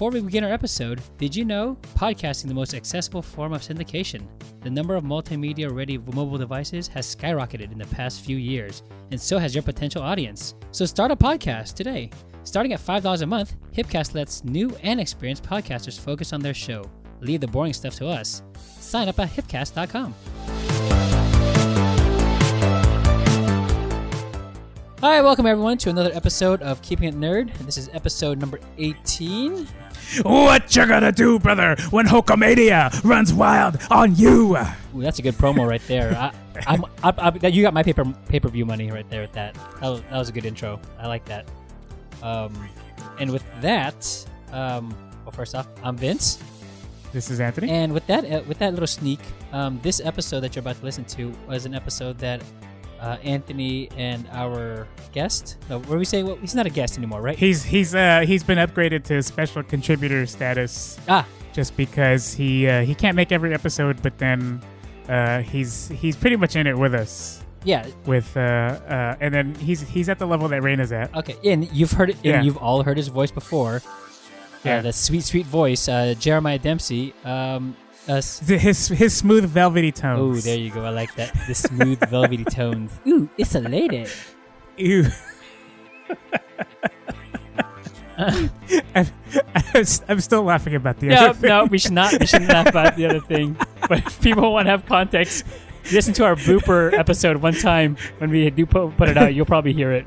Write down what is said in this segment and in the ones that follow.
Before we begin our episode, did you know podcasting the most accessible form of syndication? The number of multimedia ready mobile devices has skyrocketed in the past few years, and so has your potential audience. So start a podcast today. Starting at $5 a month, Hipcast lets new and experienced podcasters focus on their show. Leave the boring stuff to us. Sign up at hipcast.com. Hi, welcome everyone to another episode of Keeping It Nerd. This is episode number 18. What you gonna do, brother, when Hulkamania runs wild on you? Ooh, that's a good promo right there. I, I'm, I, I, that- you got my paper pay per view money right there with that. That was, that was a good intro. I like that. Um, and with that, um, well, first off, I'm Vince, This is Anthony. and with that, uh, with that little sneak, um, this episode that you're about to listen to was an episode that uh, Anthony and our guest. No, what are we saying? Well, he's not a guest anymore, right? He's he's uh he's been upgraded to special contributor status ah, just because he uh, he can't make every episode, but then uh, he's he's pretty much in it with us. yeah. With uh, uh and then he's he's at the level that Raina's at. Okay, and you've heard it, and Yeah. you've all heard his voice before. Yeah. Uh, the sweet, sweet voice, uh, Jeremiah Dempsey. Um, uh, s- His his smooth velvety oh, tones. there you go. I like that. The smooth, velvety tones. Ooh, it's a lady. Ew. I'm, I'm still laughing about the No, other thing. no, we should not. We shouldn't laugh about the other thing. But if people want to have context, listen to our blooper episode one time when we do put, put it out. You'll probably hear it.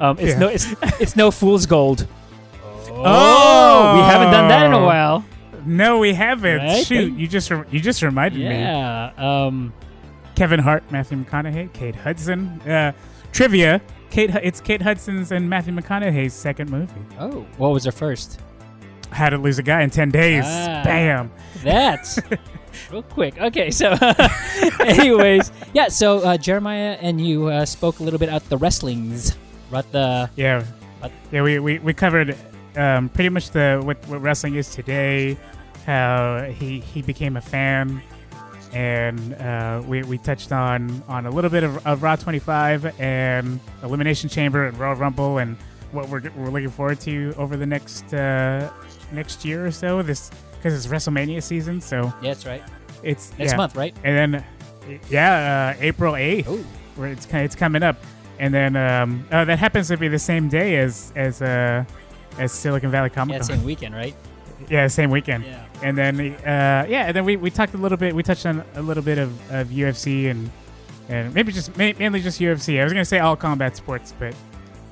Um, it's Yeah. no, it's it's no fool's gold. Oh. we haven't done that in a while. No, we haven't. Right? Shoot, you just re- you just reminded me. Yeah. Um, Kevin Hart, Matthew McConaughey, Kate Hudson. Uh, trivia: Kate, it's Kate Hudson's and Matthew McConaughey's second movie. oh, what was their first? How to Lose a Guy in Ten Days. Ah. Bam. That's real quick. Okay, so anyways, yeah. So uh, Jeremiah and you uh, spoke a little bit about the wrestlings, about the Yeah, What? yeah. We, we, we covered um, pretty much the what, what wrestling is today. How he, he became a fan, and uh, we, we touched on on a little bit of, of Raw 25 and Elimination Chamber and Royal Rumble and what we're, we're looking forward to over the next uh, next year or so. This because it's WrestleMania season, so yeah, that's right. it's Next yeah. month, right? and then yeah, uh, April 8th Oh, where it's it's coming up, and then um, uh, that happens to be the same day as as uh, as Silicon Valley Comic yeah, Con. same weekend, right? Yeah, same weekend. Yeah. And then uh, yeah, and then we, we talked a little bit. We touched on a little bit of, of UFC and and maybe just ma- mainly just UFC. I was gonna say all combat sports, but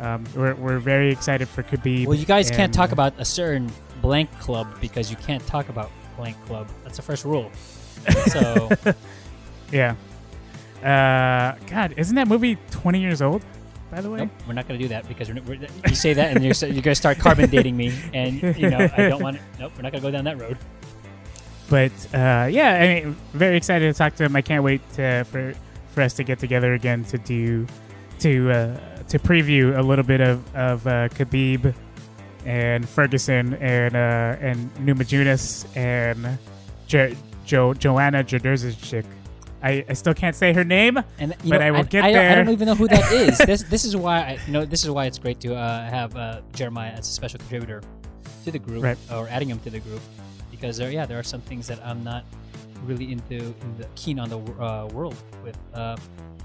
um, we're we're very excited for Khabib. Well, you guys can't talk uh, about a certain blank club because you can't talk about blank club. That's the first rule. So Yeah. Uh, God, isn't that movie twenty years old? By the way. nope, we're not going to do that because we're, we're, you say that and you're, you're going to start carbon dating me, and you know I don't want. To. Nope, we're not going to go down that road. but uh, yeah, I mean, very excited to talk to him. I can't wait to, for for us to get together again to do to uh, to preview a little bit of of uh, Khabib and Ferguson and uh, and Namajunas and jo- jo- Joanna Jadrzejczyk. I, I still can't say her name. And But know, I will get I, I don't even know who that is. this this is why I, you know this is why it's great to uh, have uh, Jeremiah as a special contributor to the group Right. or adding him to the group because there yeah there are some things that I'm not really into in the, keen on the uh, world with. Uh,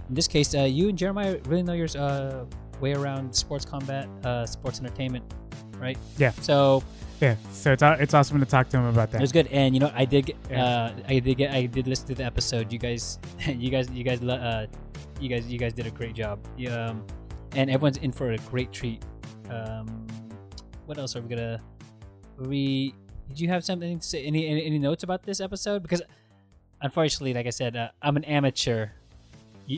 in this case, uh, you and Jeremiah really know your uh, way around sports combat, uh, sports entertainment, right? Yeah. So Yeah, so it's it's awesome to talk to him about that. it was good, and you know, I did, get, Yeah. uh, I did get, I did listen to the episode. You guys, you guys, you guys, uh, you guys, you guys did a great job. Yeah, um, and everyone's in for a great treat. Um, what else are we gonna? We did you have something to say? Any any, any notes about this episode? Because unfortunately, like I said, uh, I'm an amateur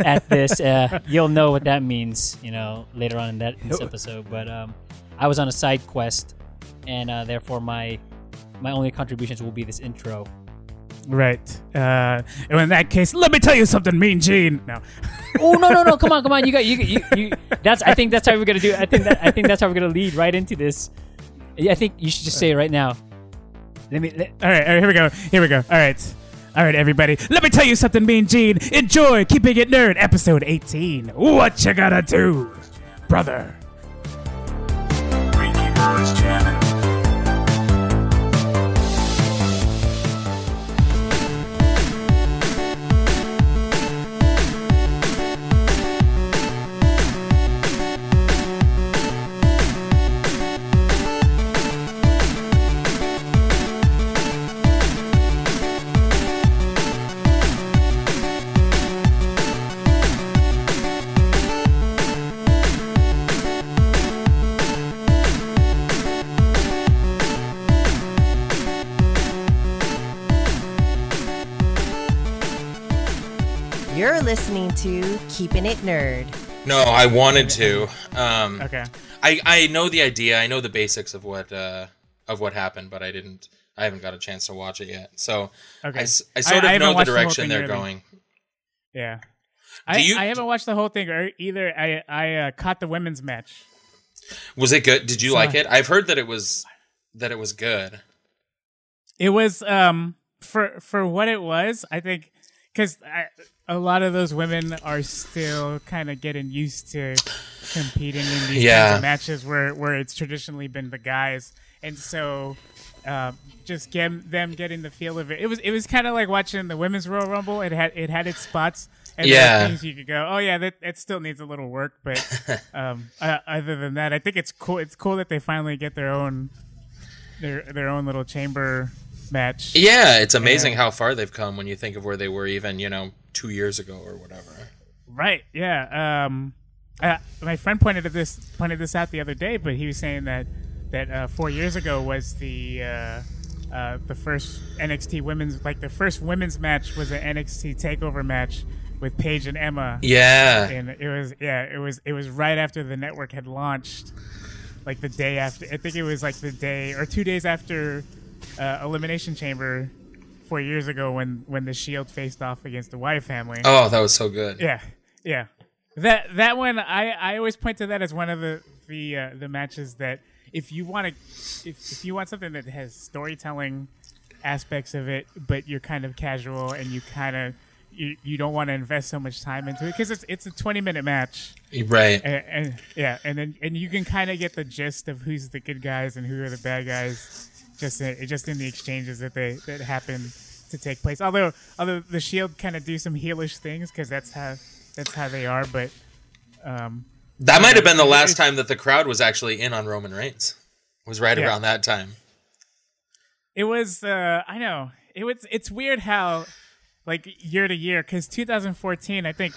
at this. Uh, you'll know what that means, you know, later on in that in this episode. But um, I was on a side quest, and uh, therefore my my only contributions will be this intro. Right. Uh, and in that case, let me tell you something, Mean Gene. No. oh no no no! Come on come on! You got you, you you. That's I think that's how we're gonna do. I think that I think that's how we're gonna lead right into this. Yeah, I think you should just say it right now. Let me. Let, All right, all right, here we go. Here we go. All right. All right, everybody. Let me tell you something, Mean Gene. Enjoy Keeping It Nerd, episode 18. What you gotta do, brother? Boys jamming. To Keeping It Nerd. No, I wanted to. Um, Okay. I I know the idea. I know the basics of what uh, of what happened, but I didn't. I haven't got a chance to watch it yet. So Okay. I sort I of haven't know the watched the direction they're either. going. Yeah. Do I, you- I haven't watched the whole thing or either. I I uh, caught the women's match. Was it good? Did you So- like it? I've heard that it was that it was good. It was um for for what it was. I think because a lot of those women are still kind of getting used to competing in these Yeah. kinds of matches where where it's traditionally been the guys, and so. Uh, just get, them getting the feel of it. It was it was kind of like watching the women's Royal Rumble. It had it had its spots and Yeah. things you could go, oh yeah, that it still needs a little work. But um, uh, other than that, I think it's cool. It's cool that they finally get their own their their own little chamber match. Yeah, it's amazing Yeah. how far they've come when you think of where they were even you know two years ago or whatever. Right. Yeah. Um, uh, my friend pointed this pointed this out the other day, but he was saying that that uh, four years ago was the uh, uh, the first NXT women's like the first women's match was an NXT Takeover match with Paige and Emma, Yeah, and it was yeah it was it was right after the network had launched, like the day after I think it was like the day or two days after uh, Elimination Chamber. Four years ago, when when the Shield faced off against the Wyatt family, Oh, that was so good. yeah, yeah. That that one I, I always point to that as one of the the uh, the matches that if you want to if, if you want something that has storytelling aspects of it, but you're kind of casual and you kind of you, you don't want to invest so much time into it because it's it's a 20 minute match Right. and, and yeah and then and you can kind of get the gist of who's the good guys and who are the bad guys just in, just in the exchanges that they that happen to take place although although the shield kind of do some heelish things because that's how that's how they are but um That might have been the last time that the crowd was actually in on Roman Reigns. It Was right Yeah. around that time. it was uh i know it was it's weird how like year to year because 2014 i think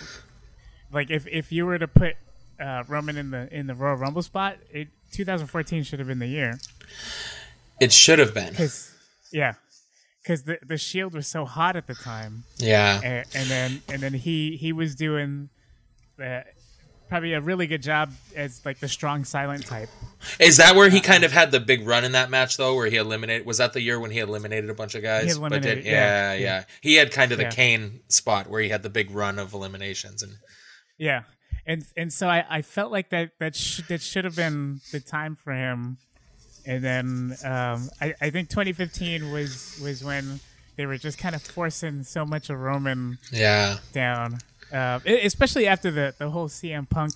like if if you were to put uh roman in the in the royal rumble spot it 2014 should have been the year It should have been. Cause, yeah, because the the Shield was so hot at the time, Yeah. and, and then and then he he was doing uh, probably a really good job as like the strong silent type. Is that where he kind of had the big run in that match though, where he eliminated? Was that the year when he eliminated a bunch of guys? But yeah, yeah, yeah, yeah. He had kind of the Yeah. Kane spot where he had the big run of eliminations, and Yeah, and and so I, I felt like that that sh- that should have been the time for him, and then um, I I think 2015 was was when they were just kind of forcing so much of Roman yeah, down, uh, especially after the, the whole CM Punk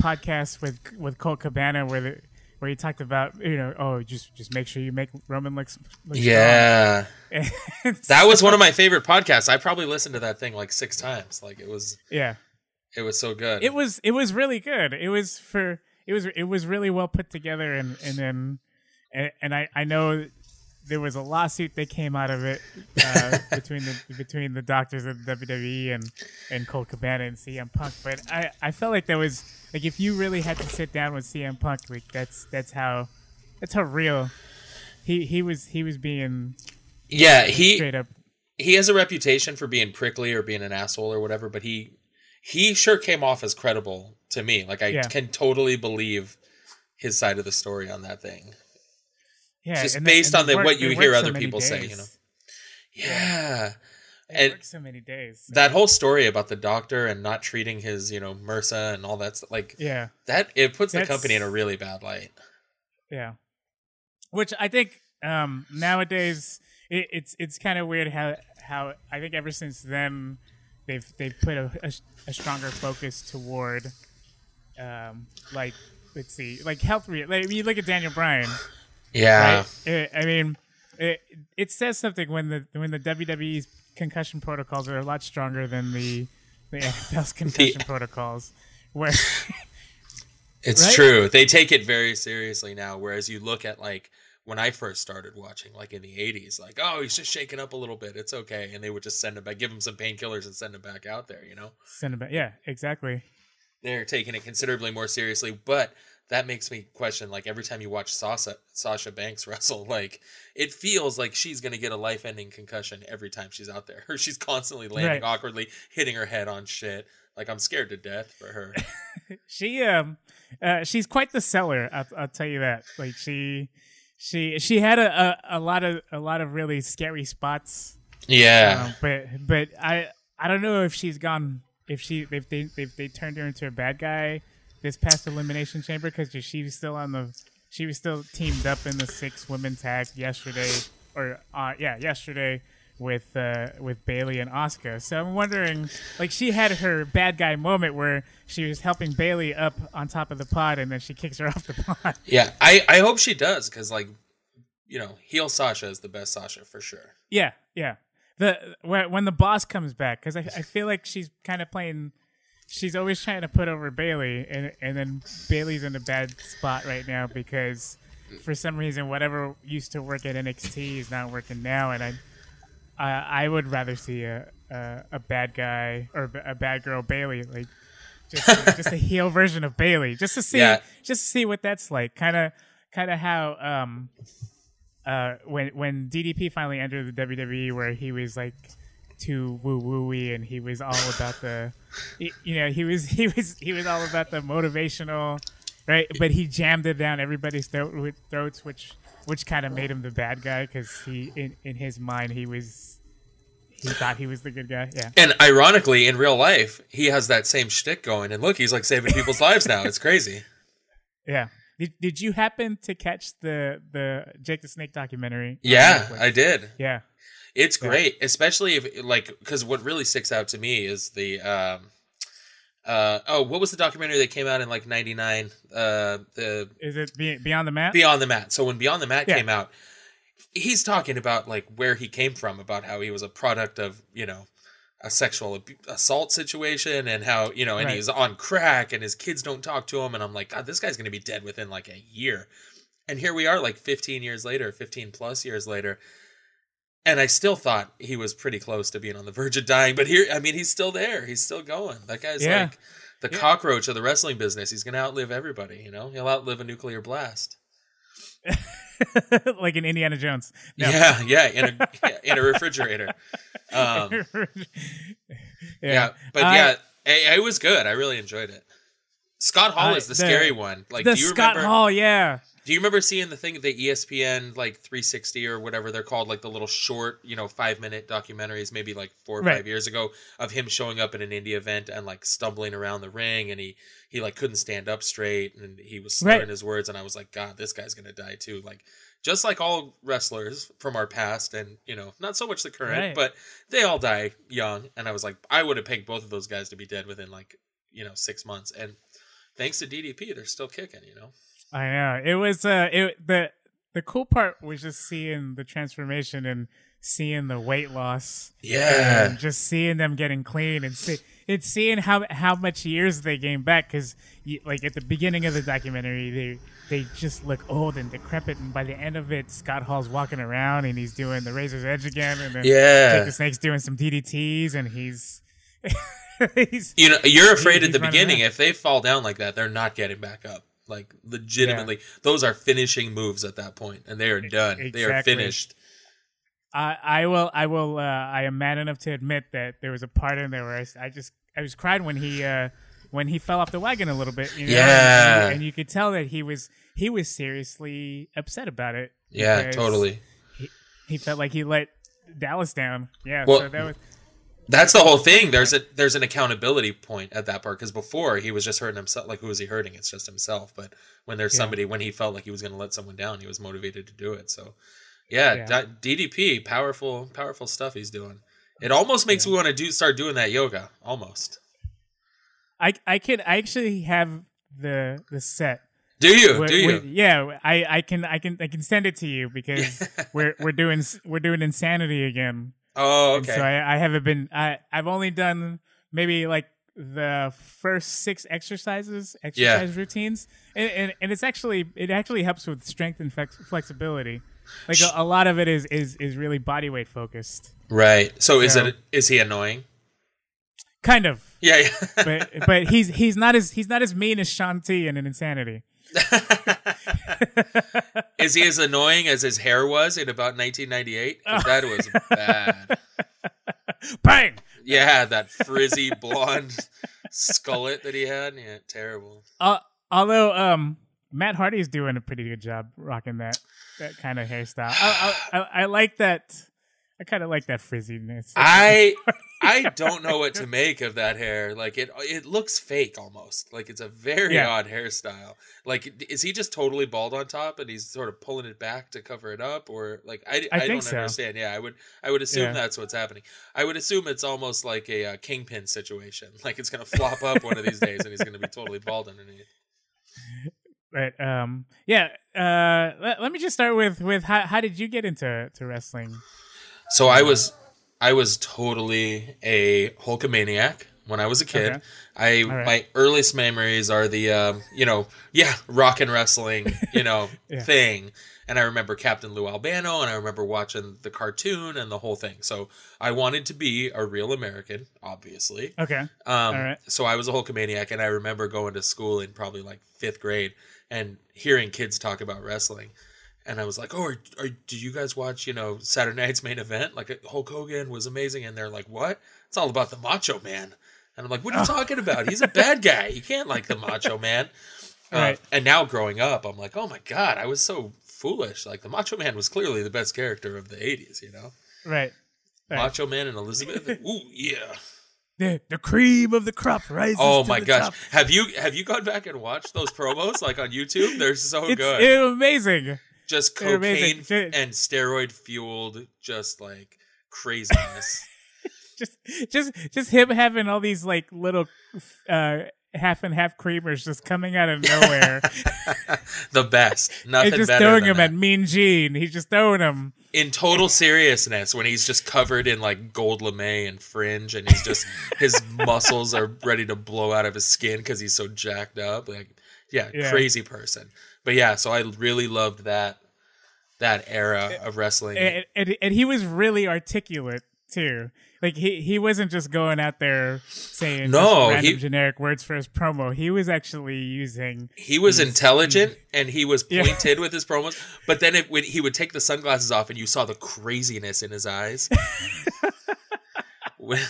podcast with with Colt Cabana, where the, where he talked about you know oh just just make sure you make Roman look, s- look yeah. That was one of my favorite podcasts. I probably listened to that thing like six times. Like it was, yeah. it was so good. It was it was really good. It was for it was it was really well put together, and and then and, and I I know. There was a lawsuit that came out of it uh, between the between the doctors of WWE and and Colt Cabana and CM Punk, but I, I felt like there was like if you really had to sit down with CM Punk, like that's that's how that's how real he he was he was being yeah, he straight up he has a reputation for being prickly or being an asshole or whatever, but he he sure came off as credible to me. Like I Yeah. can totally believe his side of the story on that thing. yeah Just they- based and on the- work- what you hear other so many people say, you know. Yeah. They And so many days that whole story about the doctor and not treating his, you know, MRSA and all that stuff, like yeah that, it puts the company in a really bad light. Yeah, which I think um, nowadays it, it's it's kind of weird how how I think ever since then they've they've put a, a, a stronger focus toward um, like let's see like health. Re- like you look at Daniel Bryan, Yeah. right? It, I mean, it it says something when the when the WWE's concussion protocols are a lot stronger than the the NFL's concussion protocols. Where It's Right? true. They take it very seriously now. Whereas you look at like when I first started watching, like in the '80s, like oh he's just shaking up a little bit, it's okay, and they would just send him back, give him some painkillers, and send him back out there. You know? send him back. Yeah, exactly. They're taking it considerably more seriously. But that makes me question like every time you watch Sasha Sasha Banks wrestle, like it feels like she's gonna get a life ending concussion every time she's out there. Or she's constantly landing Right. awkwardly, hitting her head on shit. Like I'm scared to death for her. she um uh, she's quite the seller I'll, I'll tell you that like she she she had a, a, a lot of a lot of really scary spots yeah. um, but but i i don't know if she's gone if she if they if they turned her into a bad guy this past elimination chamber because she was still on the she was still teamed up in the six women tag yesterday or uh yeah yesterday with uh with Bayley and Asuka. So I'm wondering like she had her bad guy moment where she was helping Bayley up on top of the pod and then she kicks her off the pod. Yeah, I, I hope she does because like, you know, heel Sasha is the best Sasha for sure. Yeah, yeah. The when, when the boss comes back, because I, I feel like she's kind of playing. She's always trying to put over Bayley, and and then Bayley's in a bad spot right now because for some reason whatever used to work at NXT is not working now, and I I, I would rather see a, a a bad guy or a bad girl Bayley like just just a heel version of Bayley just to see Yeah. just to see what that's like kind of kind of how um uh when when DDP finally entered the WWE where he was like too woo wooey and he was all about the you know he was he was he was all about the motivational right but he jammed it down everybody's throat, throats which which kind of made him the bad guy because he in, in his mind he was he thought he was the good guy yeah And ironically, in real life, he has that same shtick going. And look, he's like saving people's lives now. It's crazy. yeah did, did you happen to catch the the Jake the Snake documentary Yeah? I did. yeah It's Yeah. great, especially if like because what really sticks out to me is the um, uh, oh, what was the documentary that came out in like '99? Uh, the is it beyond the mat Beyond the Mat. So when Beyond the Mat Yeah. came out, he's talking about like where he came from, about how he was a product of you know a sexual abu- assault situation, and how you know, and Right. he's on crack, and his kids don't talk to him, and I'm like, God, this guy's gonna be dead within like a year, and here we are, like 15 years later, 15 plus years later. And I still thought he was pretty close to being on the verge of dying, but here, I mean, he's still there. He's still going. That guy's Yeah. like the Yeah. cockroach of the wrestling business. He's going to outlive everybody, you know? He'll outlive a nuclear blast. like in Indiana Jones No. Yeah, yeah, in a yeah, in a refrigerator. Um, yeah. but I- yeah, it, it was good. I really enjoyed it. Scott Hall Uh, is the, the- scary one. Like, the do you Scott remember? Hall, yeah. Do you remember seeing the thing, the ESPN like 360 or whatever they're called, like the little short, you know, five minute documentaries, maybe like four or Right. five years ago, of him showing up at an indie event and like stumbling around the ring, and he he like couldn't stand up straight, and he was slurring Right. his words, and I was like, God, this guy's gonna die too. Like, just like all wrestlers from our past, and you know, not so much the current, Right. but they all die young, and I was like, I would have picked both of those guys to be dead within like you know six months, and thanks to DDP, they're still kicking, you know. I know. It was uh it the the cool part was just seeing the transformation and seeing the weight loss. Yeah. And just seeing them getting clean and see it's seeing how how much years they gain back cuz like at the beginning of the documentary they they just look old and decrepit and by the end of it Scott Hall's walking around and he's doing the razor's edge again and then Yeah. Jake the Snake's doing some DDTs and he's he's You know, you're afraid at the beginning around. if they fall down like that, they're not getting back up. Like legitimately, those are finishing moves at that point, and they are done. They are finished. I I will I will uh, I am man enough to admit that there was a part in there where I just I was crying when he uh when he fell off the wagon a little bit you know? Yeah. and, and you could tell that he was he was seriously upset about it Yeah, totally. he felt like he let Dallas down yeah Well, so that was That's the whole thing. There's a there's an accountability point at that part because before he was just hurting himself. Like who was he hurting? It's just himself. But when there's Yeah. somebody, when he felt like he was going to let someone down, he was motivated to do it. So, yeah, Yeah. DDP, powerful, powerful stuff he's doing. It almost makes me want to do start doing that yoga. Almost. I I can I actually have the the set Do you? Wh- do you? yeah, I, I can I can I can send it to you because we're we're doing we're doing insanity again. Oh, And okay. So I, I haven't been. I I've only done maybe like the first six exercises, exercise routines, and, and and it's actually it actually helps with strength and flex, flexibility. Like a, a lot of it is is is really body weight focused. right. So is So- it is he annoying? kind of. Yeah, yeah. But but he's he's not as he's not as mean as Shaun T in an Insanity. Is he as annoying as his hair was in about 1998? that was bad. Bang! Yeah, that frizzy blonde skullet that he had. Yeah, terrible. Uh, although um, Matt Hardy's doing a pretty good job rocking that that kind of hairstyle. I, I, I, I like that. I kind of like that frizziness. I I don't know what to make of that hair. Like it it looks fake almost. Like it's a very Yeah. odd hairstyle. Like is he just totally bald on top and he's sort of pulling it back to cover it up or like I, I I, don't so. understand. Yeah, I would I would assume Yeah. that's what's happening. I would assume it's almost like a uh, kingpin situation. Like it's going to flop up one of these days and he's going to be totally bald underneath. But um, yeah. Uh, let, let me just start with with how how did you get into to wrestling? So I was I was totally a Hulkamaniac when I was a kid. Okay. I right. my earliest memories are the um, you know yeah rock and wrestling you know Yeah. thing, and I remember Captain Lou Albano, and I remember watching the cartoon and the whole thing. So I wanted to be a real American, obviously. Okay. Um, All right. So I was a Hulkamaniac, and I remember going to school in probably like fifth grade and hearing kids talk about wrestling. And I was like, "Oh, are, are, do you guys watch, you know, Saturday Night's main event? Like Hulk Hogan was amazing." And they're like, "What? It's all about the Macho Man." And I'm like, "What are you talking about? He's a bad guy. You can't like the Macho Man." Uh, Right. and now growing up, I'm like, "Oh my god, I was so foolish. Like the Macho Man was clearly the best character of the '80s. You know, Right. Right. Macho Man and Elizabeth. Ooh, yeah." The, the cream of the crop rises. Oh my gosh! top. Have you have you gone back and watched those promos like on YouTube? They're so It's good. it's amazing. Just they're cocaine and steroid fueled, just like craziness. Just just just him having all these like little uh half and half creamers just coming out of nowhere. the best. Nothing and just better throwing than them that. at Mean Gene. He's just throwing him In total seriousness, when he's just covered in like gold lame and fringe, and he's just his muscles are ready to blow out of his skin because he's so jacked up. Like, yeah, Yeah. crazy person. But yeah, so I really loved that that era of wrestling. And, and and he was really articulate too. Like he he wasn't just going out there saying No, random he- generic words for his promo. He was actually using he was intelligent and he was Yeah. pointed with his promos but then it, when he would take the sunglasses off and you saw the craziness in his eyes when,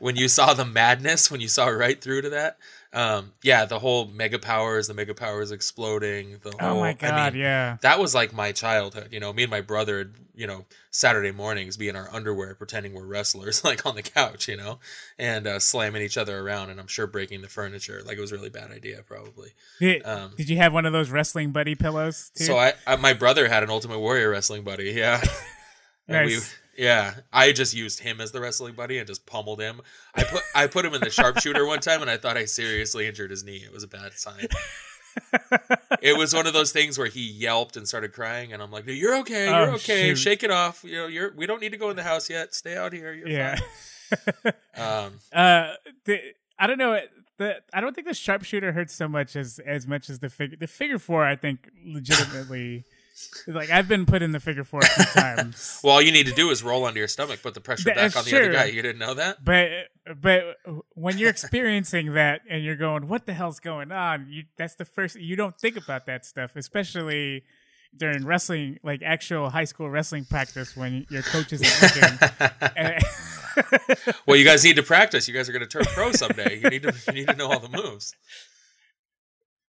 when you saw the madness when you saw right through to that um, yeah the whole mega powers the mega powers exploding the Oh whole, my I god, mean, yeah. that was like my childhood you know me and my brother you know saturday mornings be in our underwear pretending we're wrestlers like on the couch you know and uh, slamming each other around and i'm sure breaking the furniture like it was a really bad idea probably Did, um, did you have one of those wrestling buddy pillows too? So I, I, my brother had an Ultimate Warrior wrestling buddy. Yeah, Nice. Yeah. I just used him as the wrestling buddy and just pummeled him. I put, I put him in the sharpshooter one time, and I thought I seriously injured his knee. It was a bad sign. it was one of those things where he yelped and started crying, and I'm like, "You're okay. You're Oh, okay. shoot. Shake it off. You know, you're. We don't need to go in the house yet. Stay out here. You're yeah. fine." Um, uh, the, I don't know. The I don't think the sharpshooter hurts so much as as much as the figure. The figure four, I think, legitimately. Like I've been put in the figure four times. well, all you need to do is roll onto your stomach, put the pressure That's back on the other guy. You didn't know that? but but when you're experiencing that and you're going, "What the hell's going on?" You that's the first you don't think about that stuff, especially during wrestling, like actual high school wrestling practice when your coach looking. And- Well, you guys need to practice. You guys are going to turn pro someday. You need to you need to know all the moves.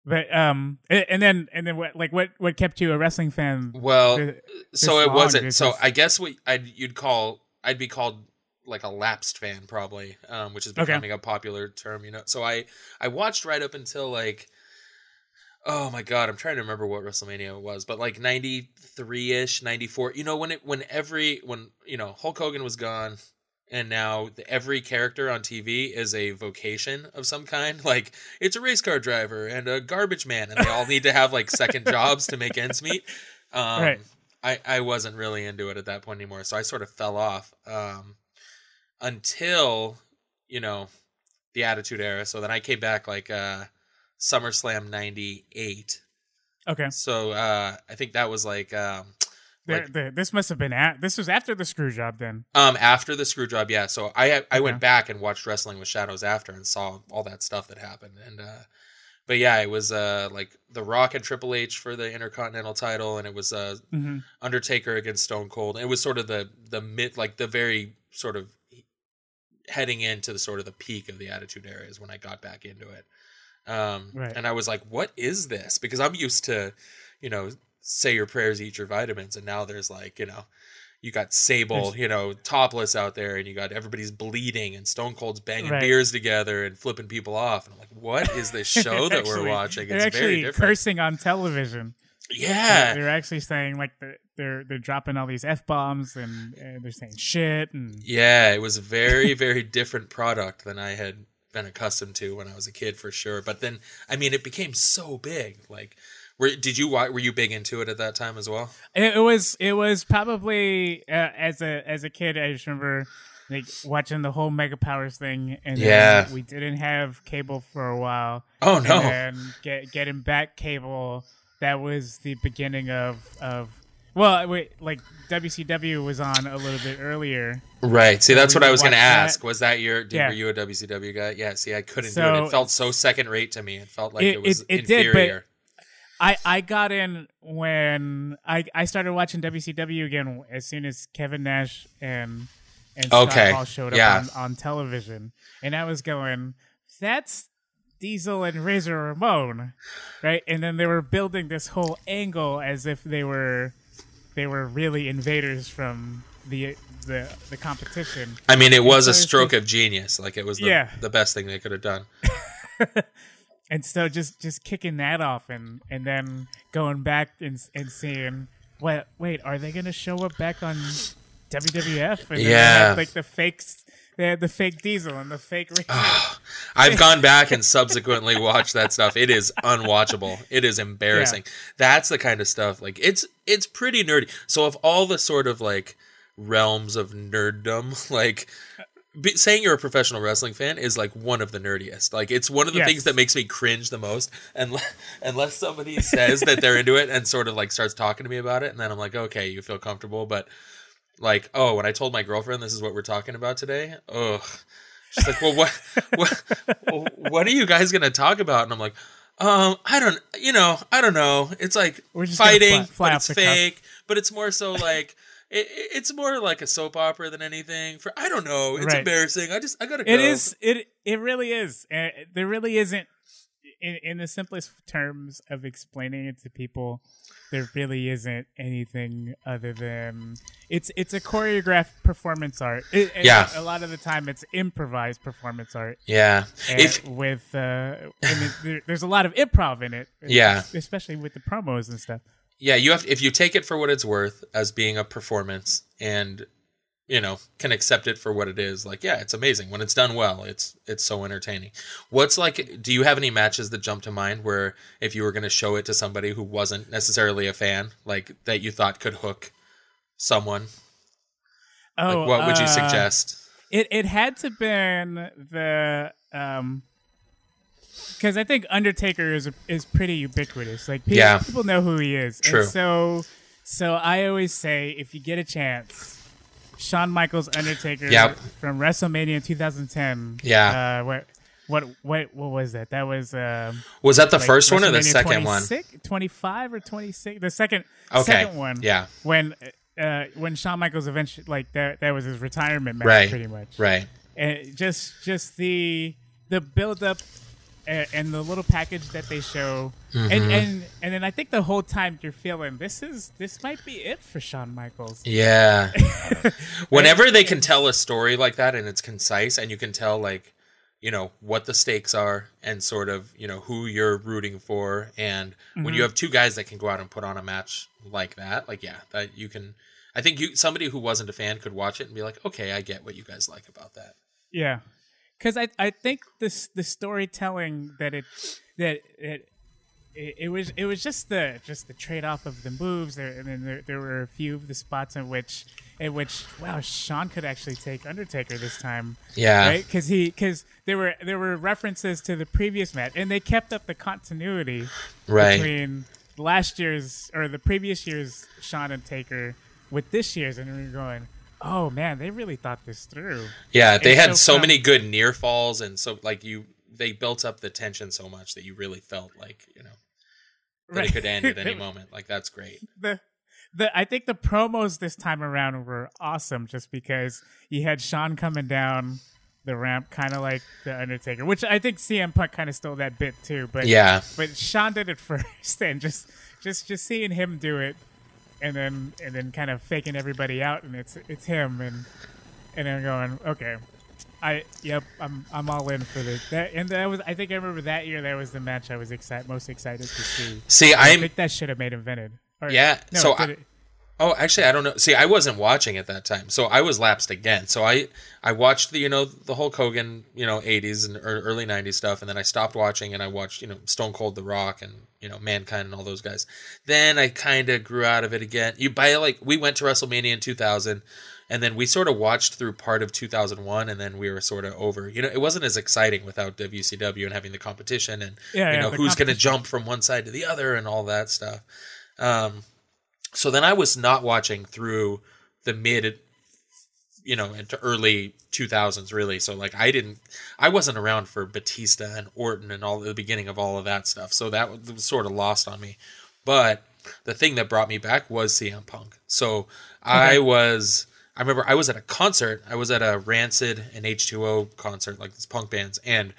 But um, and then and then what like what what kept you a wrestling fan? Well, th- so it long, wasn't. this So I guess what I'd you'd call I'd be called like a lapsed fan probably, um, which is Okay. becoming a popular term. You know, so I I watched right up until like. Oh my god, I'm trying to remember what WrestleMania was, but like 93 ish, 94. You know, when it when every when you know Hulk Hogan was gone, and now every character on TV is a vocation of some kind. Like it's a race car driver and a garbage man, and they all need to have like second jobs to make ends meet. Um, Right. I I wasn't really into it at that point anymore, so I sort of fell off um, until you know the Attitude Era. So then I came back like uh, SummerSlam '98. Okay, So uh, I think that was like um, Like- the- this must have been at this was after the screw job then. Um, after the screw job, yeah. So I I went Okay. back and watched Wrestling with Shadows after and saw all that stuff that happened. And uh, but yeah, it was uh like The Rock and Triple H for the Intercontinental title, and it was uh Mm-hmm. Undertaker against Stone Cold. It was sort of the the mid like the very sort of heading into the sort of the peak of the Attitude Era is when I got back into it. Um, Right. and I was like, "What is this?" Because I'm used to, you know, say your prayers, eat your vitamins, and now there's like, you know, you got Sable, you know, topless out there, and you got everybody's bleeding, and Stone Cold's banging Right. beers together and flipping people off, and I'm like, "What is this show that we're watching?" They're It's very actually different. cursing on television. yeah, they're actually saying like they're they're, they're dropping all these f bombs and, and they're saying shit and Yeah, it was a very, very different product than I had been accustomed to when I was a kid, for sure. But then, I mean, it became so big. Like, were did you were you big into it at that time as well? it, it was it was probably uh, as a as a kid I just remember like watching the whole Mega Powers thing and Yeah. we didn't have cable for a while Oh no! and get, getting back cable that was the beginning of of well wait like WCW was on a little bit earlier Right. See, that's what I was going to that. ask. Was that your? Did, Yeah. Were you a WCW guy? Yeah. See, I couldn't do So- it. It felt so second rate to me. It felt like It- it, was it- it did, inferior. but- I, I got in when I, I started watching WCW again as soon as Kevin Nash and and Scott Okay, Hall showed up yeah. on, on television, and I was going, "That's Diesel and Razor Ramon, right?" And then they were building this whole angle as if they were they were really invaders from the the the competition. I mean, it was a stroke of genius. Like it was the, Yeah. the best thing they could have done. and so just just kicking that off and and then going back and and seeing what wait are they gonna show up back on WWF and Yeah. like the fakes they had the fake Diesel and the fake Razor. I've gone back and subsequently watched that stuff. It is unwatchable. It is embarrassing. That's the kind of stuff like it's it's pretty nerdy. So of all the sort of like realms of nerddom, like be, saying you're a professional wrestling fan is like one of the nerdiest. Like it's one of the Yes. things that makes me cringe the most. And unless somebody says that they're into it and sort of like starts talking to me about it, and then I'm like, okay, you feel comfortable, but like, oh, when I told my girlfriend this is what we're talking about today, ugh. She's like, well, what, what, what are you guys gonna talk about? And I'm like, um, I don't, you know, I don't know. It's like fighting, fly- fly but it's cuff. fake. But it's more so like, it, it- it's more like a soap opera than anything. For I don't know, it's Right. embarrassing. I just, I gotta go. It is it it really is. Uh, there really isn't in in the simplest terms of explaining it to people. There really isn't anything other than it's it's a choreographed performance art. It, Yeah. a lot of the time it's improvised performance art. Yeah. And If with uh, and it, there, there's a lot of improv in it. Yeah. especially with the promos and stuff. Yeah, you have if you take it for what it's worth as being a performance and you know can accept it for what it is like yeah it's amazing. When it's done well it's it's so entertaining. What's like do you have any matches that jump to mind where if you were going to show it to somebody who wasn't necessarily a fan like that you thought could hook someone? Oh, like what would you uh, suggest? It it had to been the um because I think Undertaker is is pretty ubiquitous. Like people, Yeah. people know who he is. True. And so so I always say if you get a chance, Shawn Michaels Undertaker Yep. from WrestleMania 2010. Yeah. Uh, what what what what was that? That was um was that the like first one or the second one 26 25 or 26 the second Okay. second one Yeah. when uh when Shawn Michaels eventually like that that was his retirement match Right. pretty much right and just just the the build up and, and the little package that they show Mm-hmm. and and and then I think the whole time you're feeling this is this might be it for Shawn Michaels Yeah. Whenever they can tell a story like that and it's concise and you can tell like, you know, what the stakes are and sort of, you know, who you're rooting for and when you have two guys that can go out and put on a match like that, like yeah, that you can I think you somebody who wasn't a fan could watch it and be like, "Okay, I get what you guys like about that." Yeah, because I I think this the storytelling that it that it. It, it was it was just the just the trade off of the moves there, and then there, there were a few of the spots in which in which wow Shawn could actually take Undertaker this time Yeah. right because he because there were there were references to the previous match and they kept up the continuity Right. between last year's or the previous year's Shawn and Taker with this year's, and we're going, oh man, they really thought this through. Yeah, they It's had so so many good near falls, and so like you, they built up the tension so much that you really felt like you know that it could end at any moment. Like that's great. the the I think the promos this time around were awesome just because you had Shawn coming down the ramp kind of like the Undertaker, which I think CM Punk kind of stole that bit too, but Yeah, but Shawn did it first and just just just seeing him do it and then and then kind of faking everybody out and it's it's him and and then going okay. I yep I'm I'm all in for this that and that was I think I remember that year that was the match I was excited most excited to see. See, I think that should have made invented. Or- Yeah, no, so I- Oh, actually, I don't know. See, I wasn't watching at that time, so I was lapsed again. So I I watched the you know the Hulk Hogan you know '80s and early '90s stuff, and then I stopped watching and I watched you know Stone Cold, The Rock, and you know Mankind and all those guys. Then I kind of grew out of it again. You by like we went to WrestleMania in 2000, and then we sort of watched through part of 2001, and then we were sort of over. You know, it wasn't as exciting without WCW and having the competition and Yeah, you yeah, know who's going to jump from one side to the other and all that stuff. Um, so then I was not watching through the mid, you know, into early 2000s really. So like I didn't, I wasn't around for Batista and Orton and all the beginning of all of that stuff. So that was, sort of lost on me. But the thing that brought me back was CM Punk. So I was. I remember I was at a concert. I was at a Rancid and H2O concert, like these punk bands, and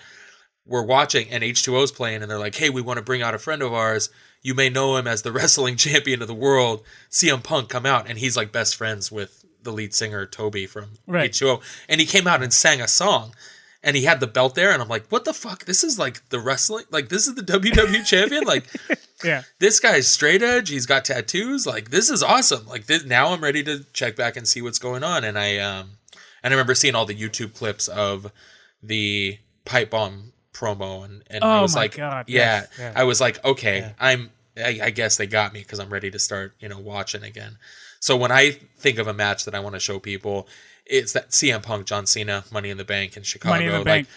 we're watching and H2O's playing and they're like, "Hey, we want to bring out a friend of ours. You may know him as the wrestling champion of the world, CM Punk come out." And he's like best friends with the lead singer Toby from Right. H2O. And he came out and sang a song. And he had the belt there and I'm like, "What the fuck? This is like the wrestling like this is the WWE champion? Like yeah this guy's straight edge. He's got tattoos. Like this is awesome. Like this, now I'm ready to check back and see what's going on. And I um and I remember seeing all the YouTube clips of the pipe bomb promo and and I Oh was my like, God, yeah, yes, yeah. I was like, okay, Yeah. I'm. I, I guess they got me because I'm ready to start, you know, watching again. So when I think of a match that I want to show people, it's that CM Punk, John Cena, Money in the Bank in Chicago. Money in the like, Bank.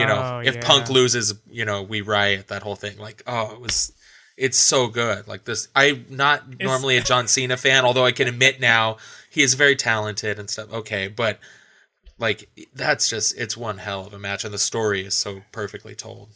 you know, Oh, if yeah. Punk loses, you know, we riot. That whole thing, like, oh, it was, it's so good. Like this, I'm not normally a John Cena fan, although I can admit now he is very talented and stuff. Okay, but like that's just it's one hell of a match, and the story is so perfectly told.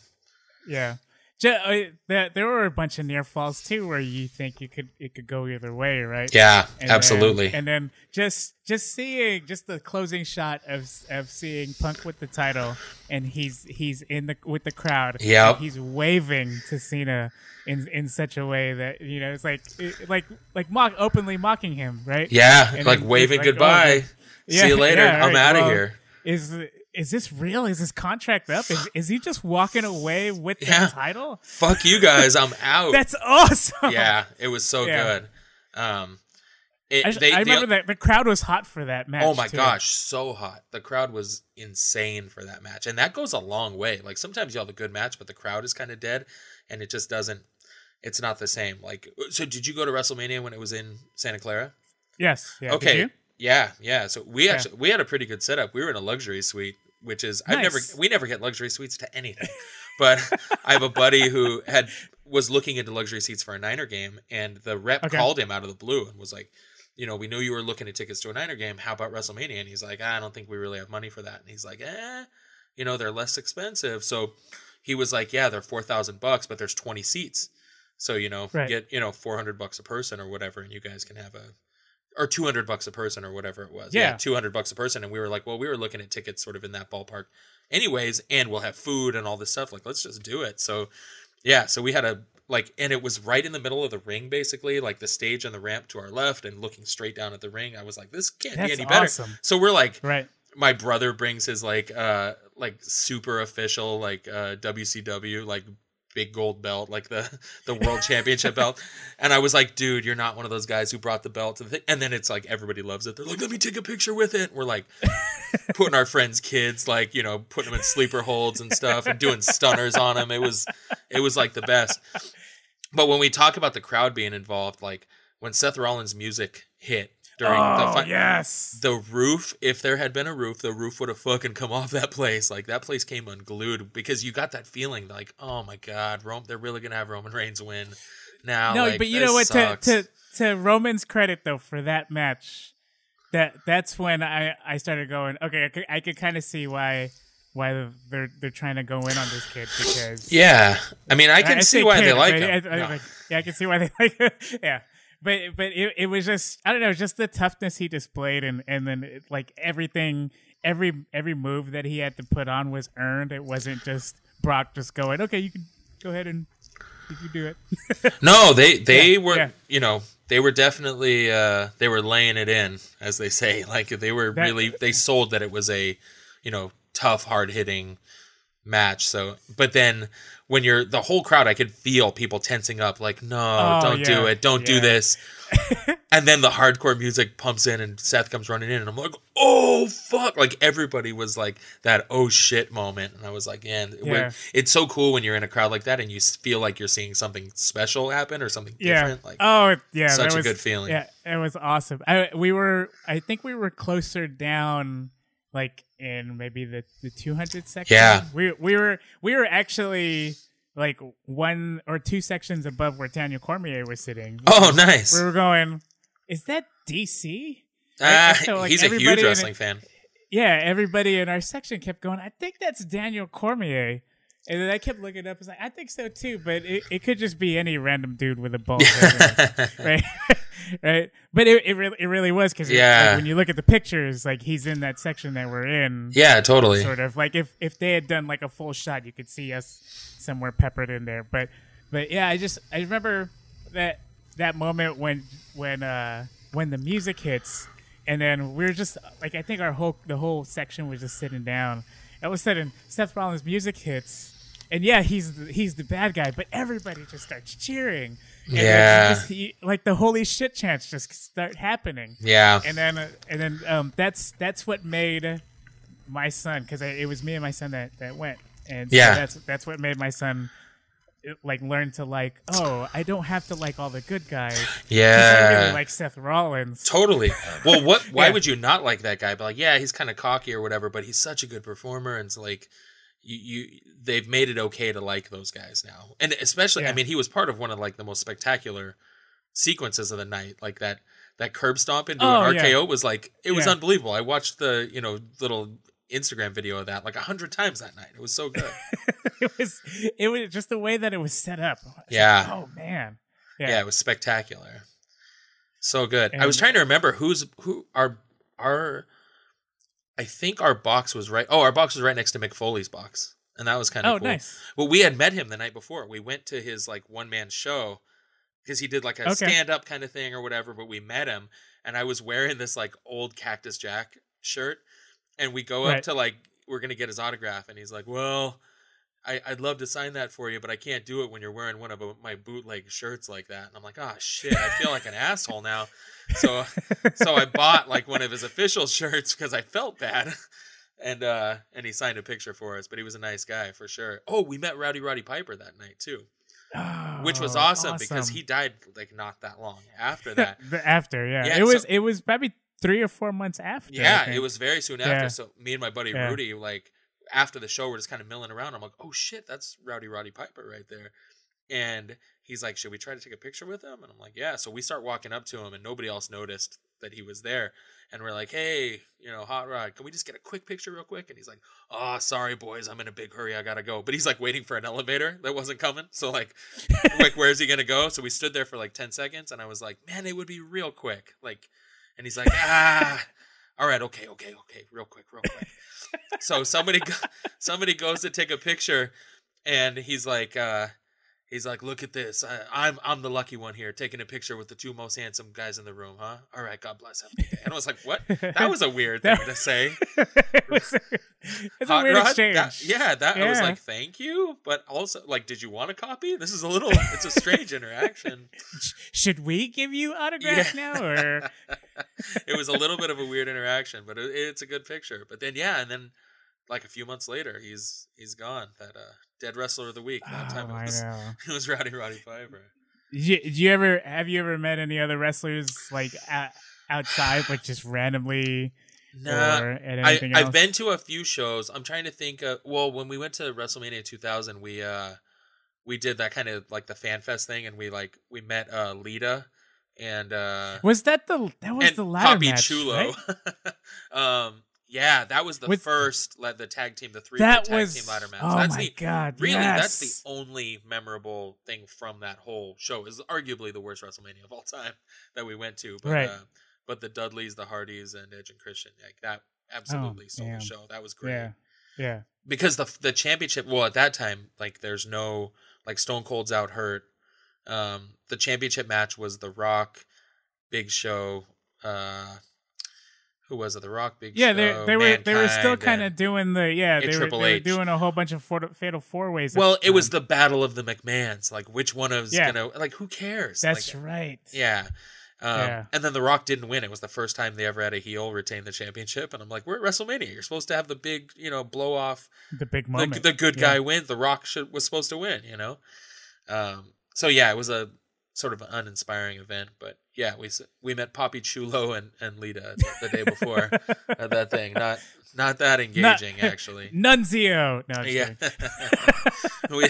Yeah. Ju- uh, there, there were a bunch of near falls too, where you think you could it could go either way, right? Yeah, And then- absolutely. and then just just seeing just the closing shot of of seeing Punk with the title, and he's he's in the with the crowd. Yeah, he's waving to Cena in in such a way that you know it's like it, like like mock openly mocking him, right? yeah, And like then waving like, goodbye. oh, See you later. yeah, I'm right, out of well, here. Is is this real? Is this contract up? Is, is he just walking away with the Yeah. title? Fuck you guys. I'm out. That's awesome. yeah, it was so Yeah. good. Um, it, I, they- I remember that the crowd was hot for that match. Oh my too. gosh, so hot. The crowd was insane for that match. And that goes a long way. Like sometimes you have a good match, but the crowd is kind of dead and it just doesn't it's not the same. Like so did you go to WrestleMania when it was in Santa Clara? Yes. Yeah. Okay. Yeah, yeah. So we Yeah. actually we had a pretty good setup. We were in a luxury suite, which is I've never we never get luxury suites to anything. but I have a buddy who had was looking into luxury seats for a Niner game, and the rep Okay. called him out of the blue and was like, you know, we knew you were looking at tickets to a Niner game. How about WrestleMania? And he's like, I don't think we really have money for that. And he's like, eh, you know, they're less expensive. So he was like, yeah, they're four thousand bucks, but there's twenty seats. So you know, Right. get you know four hundred bucks a person or whatever, and you guys can have a or 200 bucks a person or whatever it was. Yeah. 200 bucks a person. And we were like, well, we were looking at tickets sort of in that ballpark anyways, and we'll have food and all this stuff. Like, let's just do it. So, yeah, so we had a, like, and it was right in the middle of the ring, basically, like the stage and the ramp to our left and looking straight down at the ring. I was like, this can't That's be any better. awesome. So we're like, Right. my brother brings his like uh like super official like uh WCW like big gold belt like the the world championship belt. And I was like dude you're not one of those guys who brought the belt to the thing and then it's like everybody loves it. They're like let me take a picture with it. We're like putting our friends kids like you know putting them in sleeper holds and stuff and doing stunners on them it was it was like the best. But when we talk about the crowd being involved like when Seth Rollins music hit during the oh fi- yes. the roof if there had been a roof the roof would have fucking come off that place like that place came unglued because you got that feeling like oh my god Rome they're really gonna have roman reigns win now. no, like, but you know what? To, to to Roman's credit though, for that match, that that's when I I started going. Okay, I could, I could kind of see why why they're they're trying to go in on this kid because yeah, I mean, I can see say why kid, they like him. I- I- No. yeah, I can see why they like. him. yeah, but but it, it was just I don't know, just the toughness he displayed, and and then it, like everything, every every move that he had to put on was earned. It wasn't just Brock just going, okay, you can go ahead and you can do it. No, they they Yeah, were yeah. you know they were definitely uh, they were laying it in as they say like they were That- really they sold that it was a you know tough hard hitting match. So but then when you're the whole crowd, I could feel people tensing up like no, Oh, don't do it, don't do this. and then the hardcore music pumps in and Seth comes running in and I'm like oh fuck like everybody was like that oh shit moment and I was like yeah, Yeah. it's so cool when you're in a crowd like that and you feel like you're seeing something special happen or something yeah. different like oh, it- yeah. such a was, good feeling. Yeah, it was awesome. I we were I think we were closer down like in maybe the the 200 section. Yeah. We we were we were actually like one or two sections above where Daniel Cormier was sitting. oh nice We were going, is that DC? Ah, so, like, he's a huge everybody in wrestling fan Yeah, everybody in our section kept going, I think that's Daniel Cormier. And then I kept looking up. I was like, I think so too, but it, it could just be any random dude with a bald head, right? right? But it, it really it really was because Yeah. when you look at the pictures, like he's in that section that we're in. yeah totally Sort of like if if they had done like a full shot, you could see us somewhere peppered in there. But but yeah, I just I remember that that moment when when uh when the music hits and then we are just like I think our whole the whole section was just sitting down. All of a sudden, Seth Rollins' music hits, and yeah, he's the, he's the bad guy, but everybody just starts cheering. And Yeah. just- he- like the holy shit chants just start happening yeah and then uh, and then um, that's that's what made my son because it was me and my son that that went and so Yeah. that's that's what made my son uh, like learn to like oh I don't have to like all the good guys 'cause I yeah really like Seth Rollins Totally. Well, what? Why Yeah. would you not like that guy? But like, yeah, he's kind of cocky or whatever, but he's such a good performer, and it's like, you, you, they've made it okay to like those guys now, and especially, I mean, he was part of one of like the most spectacular sequences of the night, like that that curb stomp into Oh, an yeah. RKO was like it was Yeah. unbelievable. I watched the you know little Instagram video of that like a hundred times that night. It was so good. it was it was just the way that it was set up was like, Yeah. oh man yeah. it was spectacular. So good. I was trying to remember who's who our our I think our box was right. Oh, our box was right next to Mick Foley's box. And that was kind of oh cool. nice Well, we had met him the night before. We went to his like one man show because he did like a Okay. stand up kind of thing or whatever, but we met him and I was wearing this like old Cactus Jack shirt and we go up Right. to like we're going to get his autograph and he's like, "Well, I, I'd love to sign that for you, but I can't do it when you're wearing one of my bootleg shirts like that. And I'm like, oh shit, I feel like an asshole now. So, so I bought like one of his official shirts because I felt bad, and uh, and he signed a picture for us. But he was a nice guy for sure. Oh, we met Rowdy Roddy Piper that night too, which was Oh, awesome, because he died like not that long after that. After yeah, Yeah, it was so- it was maybe three or four months after Yeah, it was very soon after. Yeah. So me and my buddy Yeah. Rudy, like after the show, we're just kind of milling around. I'm like, oh shit, that's Rowdy Roddy Piper right there. And he's like, should we try to take a picture with him? And I'm like, yeah. So we start walking up to him, and nobody else noticed that he was there. And we're like, hey, you know, Hot Rod, can we just get a quick picture real quick? And he's like, oh, sorry, boys, I'm in a big hurry, I gotta go. But he's like waiting for an elevator that wasn't coming. So like, like, where's he gonna go? So we stood there for like ten seconds, and I was like, man, it would be real quick, like. And he's like, ah, all right, okay, okay, okay, real quick, real quick. So somebody, somebody goes to take a picture, and he's like, uh, he's like, look at this, I, I'm, I'm the lucky one here, taking a picture with the two most handsome guys in the room, huh? All right, God bless him. And I was like, what? That was a weird thing to say. it was a, it's a weird Rod? exchange. That- yeah, that I was like, thank you, but also like, did you want a copy? This is a little, it's a strange interaction. Should we give you autographs Yeah. now, or it was a little bit of a weird interaction, but it, it's a good picture. But then yeah, and then like a few months later, he's he's gone. That uh, dead wrestler of the week. That time Oh, it I was it was Rowdy Roddy Piper. Did you, did you ever have you ever met any other wrestlers like outside, like just randomly, Nah, or at I? I've been to a few shows. I'm trying to think. Of, well, when we went to WrestleMania 2000, we uh we did that kind of like the fan fest thing, and we like we met uh Lita and uh Was that the that was the ladder Poppy match? Chulo. right? um, yeah, that was the Was- first led the tag team, the three That tag was team ladder match. oh that's my the god! really that's the only memorable thing from that whole show. Is arguably the worst WrestleMania of all time that we went to. But Right. uh, but the Dudleys, the Hardys, and Edge and Christian, like that absolutely stole Oh, damn. the show. That was great yeah, yeah. because the the championship. Well, at that time, like there's no like Stone Cold's out hurt. Um, the championship match was The Rock, Big Show. Uh, who was it? The Rock, Big Yeah, Show. they they were they were still kind of doing the yeah they were, they were doing a whole bunch of four, fatal four ways. Well, it was the battle of the McMahons. Like, which one of Yeah. gonna like? Who cares? that's Like, right. Yeah. Um, Yeah. And then The Rock didn't win. It was the first time they ever had a heel retain the championship. And I'm like, we're at WrestleMania. You're supposed to have the big, you know, blow off. the big moment. the good Yeah. guy wins. The Rock should was supposed to win. You know. Um. So yeah, it was a sort of an uninspiring event. But yeah, we we met Poppy Chulo and and Lita the, the day before at that thing. Not not that engaging actually. Nunzio. No, I'm Yeah. we,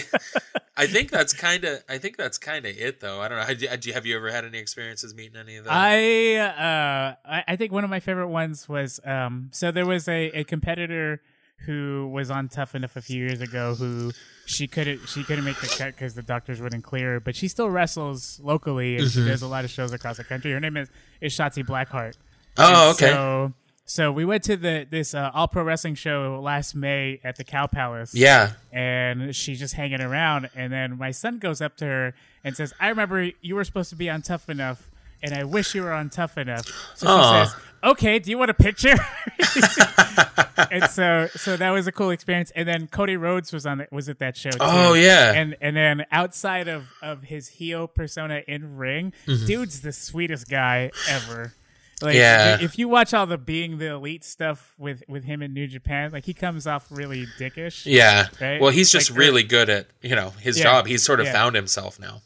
I think that's kind of. I think that's kind of it, though. I don't know. Have you, have you- have you ever had any experiences meeting any of them? I uh I, I think one of my favorite ones was um so there was a, a competitor who was on Tough Enough a few years ago who she couldn't she couldn't make the cut because the doctors wouldn't clear her, but she still wrestles locally and she Mm-hmm. does a lot of shows across the country. Her name is is Shotzi Blackheart. oh, And okay. So so we went to the this uh, all pro wrestling show last May at the Cow Palace. yeah. and she's just hanging around. And then my son goes up to her and says, "I remember you were supposed to be on Tough Enough, and I wish you were on Tough Enough." So she says, "Okay, do you want a picture?" and so so that was a cool experience. And then Cody Rhodes was on the, was at that show. Too. Oh, yeah. and and then outside of of his heel persona in ring, Mm-hmm. dude's the sweetest guy ever. Like, Yeah. if you watch all the being the elite stuff with with him in New Japan, like he comes off really dickish. Yeah. Right? Well, he's just Like, really good at you know his Yeah. job. He's sort of Yeah. found himself now.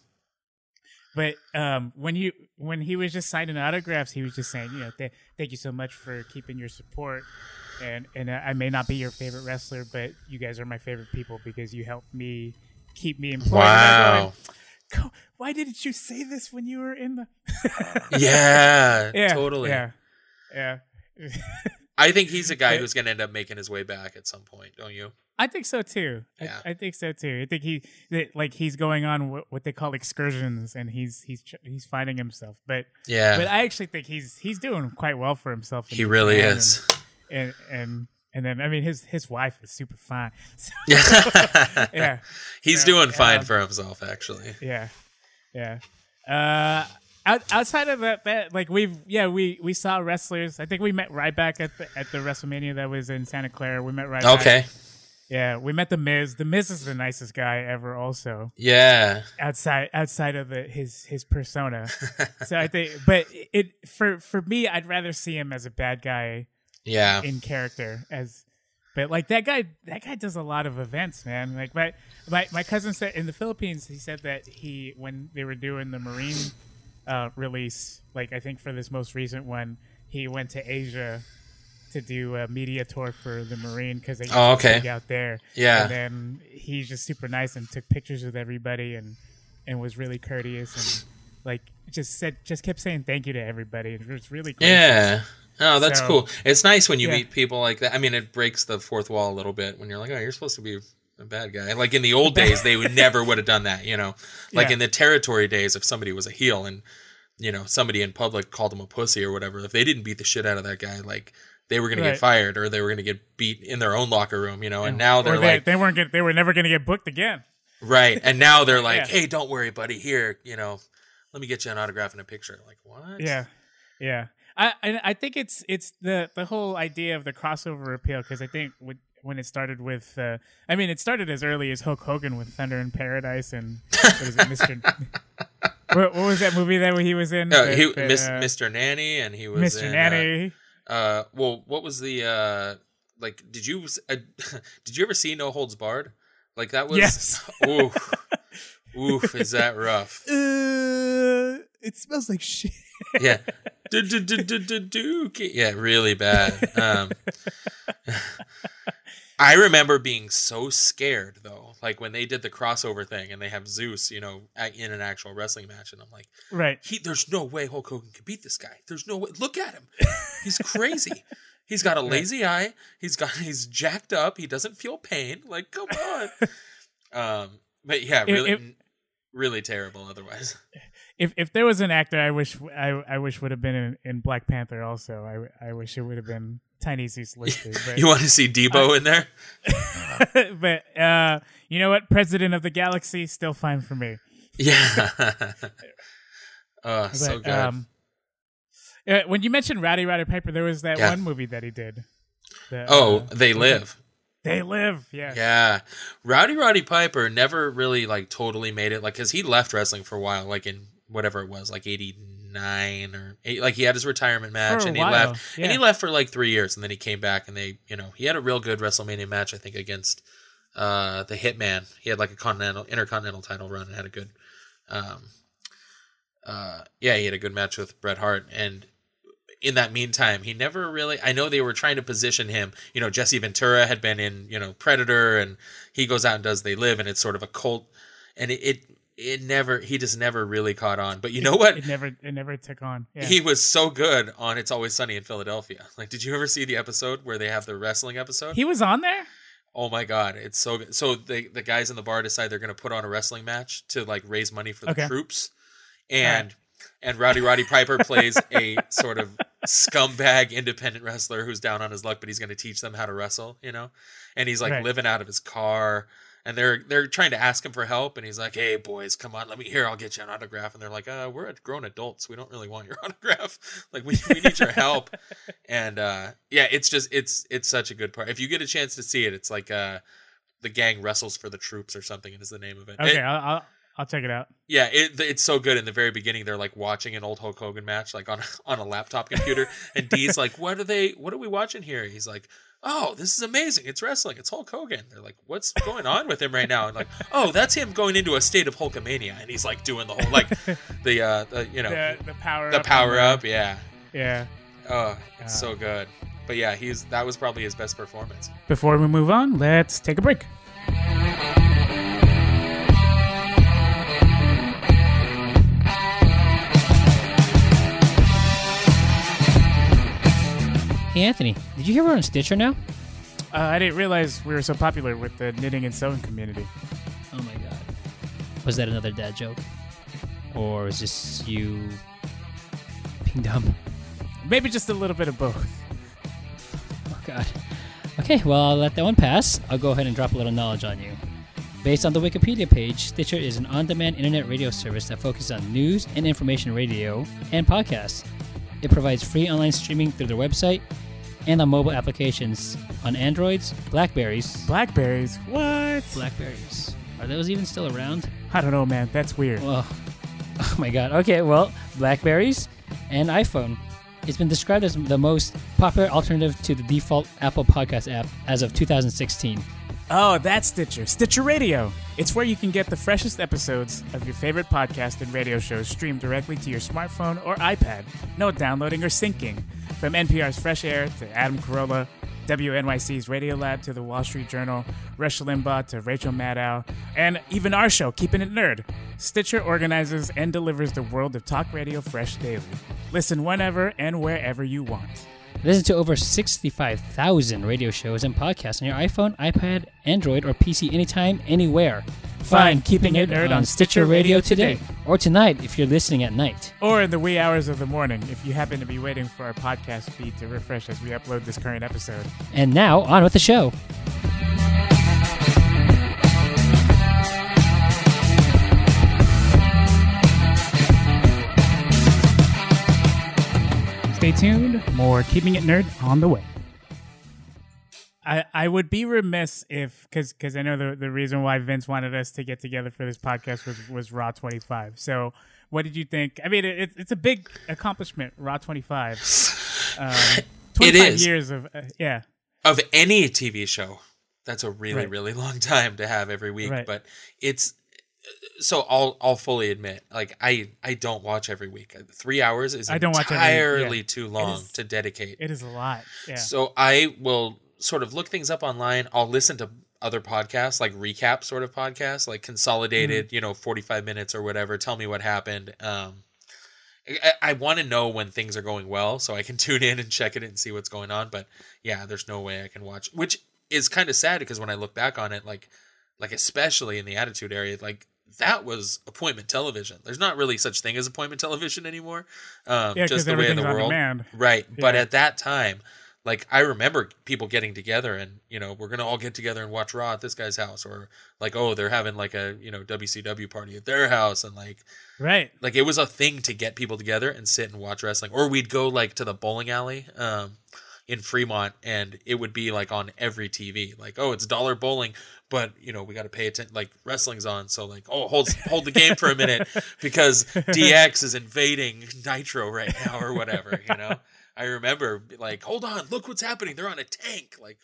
But um, when you when he was just signing autographs, he was just saying, you know, th- thank you so much for keeping your support, and and uh, I may not be your favorite wrestler, but you guys are my favorite people because you helped me keep me employed. And I was Wow. going, Why didn't you say this when you were in the? Yeah. Yeah, Totally. Yeah, yeah. I think he's a guy who's going to end up making his way back at some point. Don't you? I think so too. Yeah. I, I think so too. I think he that, like he's going on what, what they call excursions, and he's he's he's finding himself. But Yeah. but I actually think he's he's doing quite well for himself. he really is. And, and and and then I mean his his wife is super fine. So, yeah. yeah, He's doing fine Um, for himself, actually. yeah, yeah. Uh, out, outside of that, that like we've yeah we we saw wrestlers. I think we met Ryback at the at the WrestleMania that was in Santa Clara. We met Ryback. Okay. Yeah, we met the Miz. The Miz is the nicest guy ever. Also, Yeah. outside outside of the, his his persona. so I think, but it for for me, I'd rather see him as a bad guy Yeah. in character as. But like that guy, that guy does a lot of events, man. Like my my my cousin said in the Philippines, he said that he when they were doing the Marine uh, release, like I think for this most recent one, he went to Asia to do a media tour for the Marine because they Oh, okay. out there. Yeah. And then he's just super nice and took pictures with everybody and and was really courteous and like just said just kept saying thank you to everybody. It was really gracious. Yeah. Oh, that's So- cool. It's nice when you Yeah. meet people like that. I mean, it breaks the fourth wall a little bit when you're like, oh, you're supposed to be a bad guy. Like in the old days, they would never would have done that. You know, like Yeah. in the territory days, if somebody was a heel and you know somebody in public called him a pussy or whatever, if they didn't beat the shit out of that guy, like they were going to get fired or they were going to get beat in their own locker room. You know, and now they're they, like, they weren't get, they were never going to get booked again. right, and now they're like, Yeah. hey, don't worry, buddy. Here, you know, let me get you an autograph and a picture. Like what? Yeah, yeah. I I, I think it's it's the the whole idea of the crossover appeal because I think with, when it started with, uh, I mean, it started as early as Hulk Hogan with Thunder in Paradise and what is it, Mister? what, what was that movie that he was in? That- he, that, Miss, uh, Mr. Nanny, and he was Mr. in, uh, Nanny. Uh, well, what was the uh, like? Did you uh, did you ever see No Holds Barred? Like that was. Yes. Oof, oof, is that rough? uh, it smells like shit. Yeah. Yeah, really bad. Um, I remember being so scared though, like when they did the crossover thing and they have Zeus, you know, in an actual wrestling match, and I'm like, Right. he, there's no way Hulk Hogan can beat this guy. There's no way. Look at him, he's crazy. He's got a lazy eye. He's got he's jacked up. He doesn't feel pain. Like, come on. um, but yeah, It- really, it- really terrible. Otherwise, If if there was an actor I wish I, I wish would have been in, in Black Panther also, I, I wish it would have been Tiny Zeus Lister. But, you want to see Debo in there? but uh, you know what? President of the Galaxy, still fine for me. Yeah. uh, so good. Um, uh, when you mentioned Rowdy Roddy Piper, there was that Yeah. one movie that he did. The, oh, uh, they live. they live. Yeah. Yeah, Rowdy Roddy Piper never really like totally made it like because he left wrestling for a while, like in whatever it was, like eighty nine or eight, like he had his retirement match and he while, left, and he left for like three years, and then he came back and they, you know, he had a real good WrestleMania match, I think, against uh the Hitman. He had like a continental, intercontinental title run and had a good, um, uh, yeah, he had a good match with Bret Hart and. In that meantime, he never really. I know they were trying to position him. You know, Jesse Ventura had been in, you know, Predator, and he goes out and does They Live, and it's sort of a cult, and it it, it never. He just never really caught on. But you know what? It never it never took on. Yeah. He was so good on It's Always Sunny in Philadelphia. Like, did you ever see the episode where they have the wrestling episode? He was on there. oh my god, it's so good. So the the guys in the bar decide they're going to put on a wrestling match to like raise money for the Okay. troops, and and Rowdy Roddy Piper plays a sort of scumbag independent wrestler who's down on his luck, but he's going to teach them how to wrestle. You know, and he's like Right. living out of his car. And they're they're trying to ask him for help, and he's like, "Hey boys, come on, let me here. I'll get you an autograph." And they're like, "Uh, we're grown adults. We don't really want your autograph. Like, we, we need your help." and uh, yeah, it's just it's it's such a good part. If you get a chance to see it, it's like uh, the gang wrestles for the troops or something. Is the name of it. Okay, It- I'll, I'll I'll check it out. yeah, it, it's so good. In the very beginning, they're like watching an old Hulk Hogan match, like on on a laptop computer, and Dee's like, "What are they? What are we watching here?" He's like, "Oh, this is amazing! It's wrestling. It's Hulk Hogan." They're like, "What's going on with him right now?" And like, "Oh, that's him going into a state of Hulkamania," and he's like doing the whole like the uh, the you know The the power the up power and up, yeah. Yeah. Oh, it's Uh, so good. But yeah, he's that was probably his best performance. Before we move on, let's take a break. Hey Anthony, did you hear we're on Stitcher now? Uh, I didn't realize we were so popular with the knitting and sewing community. Oh my god. Was that another dad joke? Or is this you being dumb? Maybe just a little bit of both. Oh god. Okay, well I'll let that one pass. I'll go ahead and drop a little knowledge on you. Based on the Wikipedia page, Stitcher is an on-demand internet radio service that focuses on news and information radio and podcasts. It provides free online streaming through their website and on mobile applications on Androids, Blackberries. Blackberries? What? Blackberries. Are those even still around? I don't know, man. That's weird. Well, oh my god. Okay, well, Blackberries and iPhone. It's been described as the most popular alternative to the default Apple Podcast app as of 2016. Oh, that's Stitcher. Stitcher Radio. It's where you can get the freshest episodes of your favorite podcast and radio shows streamed directly to your smartphone or iPad. No downloading or syncing. From NPR's Fresh Air to Adam Carolla, WNYC's Radio Lab to the Wall Street Journal, Rush Limbaugh to Rachel Maddow, and even our show, Keeping It Nerd. Stitcher organizes and delivers the world of talk radio fresh daily. Listen whenever and wherever you want. Listen to over 65,000 radio shows and podcasts on your iPhone, iPad, Android, or PC anytime, anywhere. Find Keeping It Nerd on Stitcher Radio today. Or tonight if you're listening at night. Or in the wee hours of the morning if you happen to be waiting for our podcast feed to refresh as we upload this current episode. And now, on with the show. Stay tuned, more Keeping It Nerd on the way. I, I would be remiss if because because I know the, the reason why Vince wanted us to get together for this podcast was was Raw 25. So what did you think? I mean, it, it's a big accomplishment, Raw 25. Um, 25 years of uh, yeah. Of any TV show, that's a really Right. really long time to have every week. Right. But it's so I'll I'll fully admit, like I I don't watch every week. Three hours is I don't watch every- entirely yeah. too long is- to dedicate. It is a lot. Yeah. So I will sort of look things up online. I'll listen to other podcasts, like recap sort of podcasts, like consolidated, you know, 45 minutes or whatever. Tell me what happened. Um, I, I want to know when things are going well so I can tune in and check it and see what's going on. But yeah, there's no way I can watch, which is kind of sad because when I look back on it, like, like especially in the attitude area, like that was appointment television. There's not really such thing as appointment television anymore. Um, Yeah, just the way of the world, right? But at that time, like I remember people getting together and you know we're gonna all get together and watch Raw at this guy's house, or like oh they're having like a you know WCW party at their house, and like Right. like it was a thing to get people together and sit and watch wrestling or we'd go like to the bowling alley um in Fremont and it would be like on every TV like oh it's dollar bowling but you know we got to pay attention like wrestling's on so like oh hold hold the game for a minute because DX is invading Nitro right now or whatever you know I remember like hold on look what's happening they're on a tank like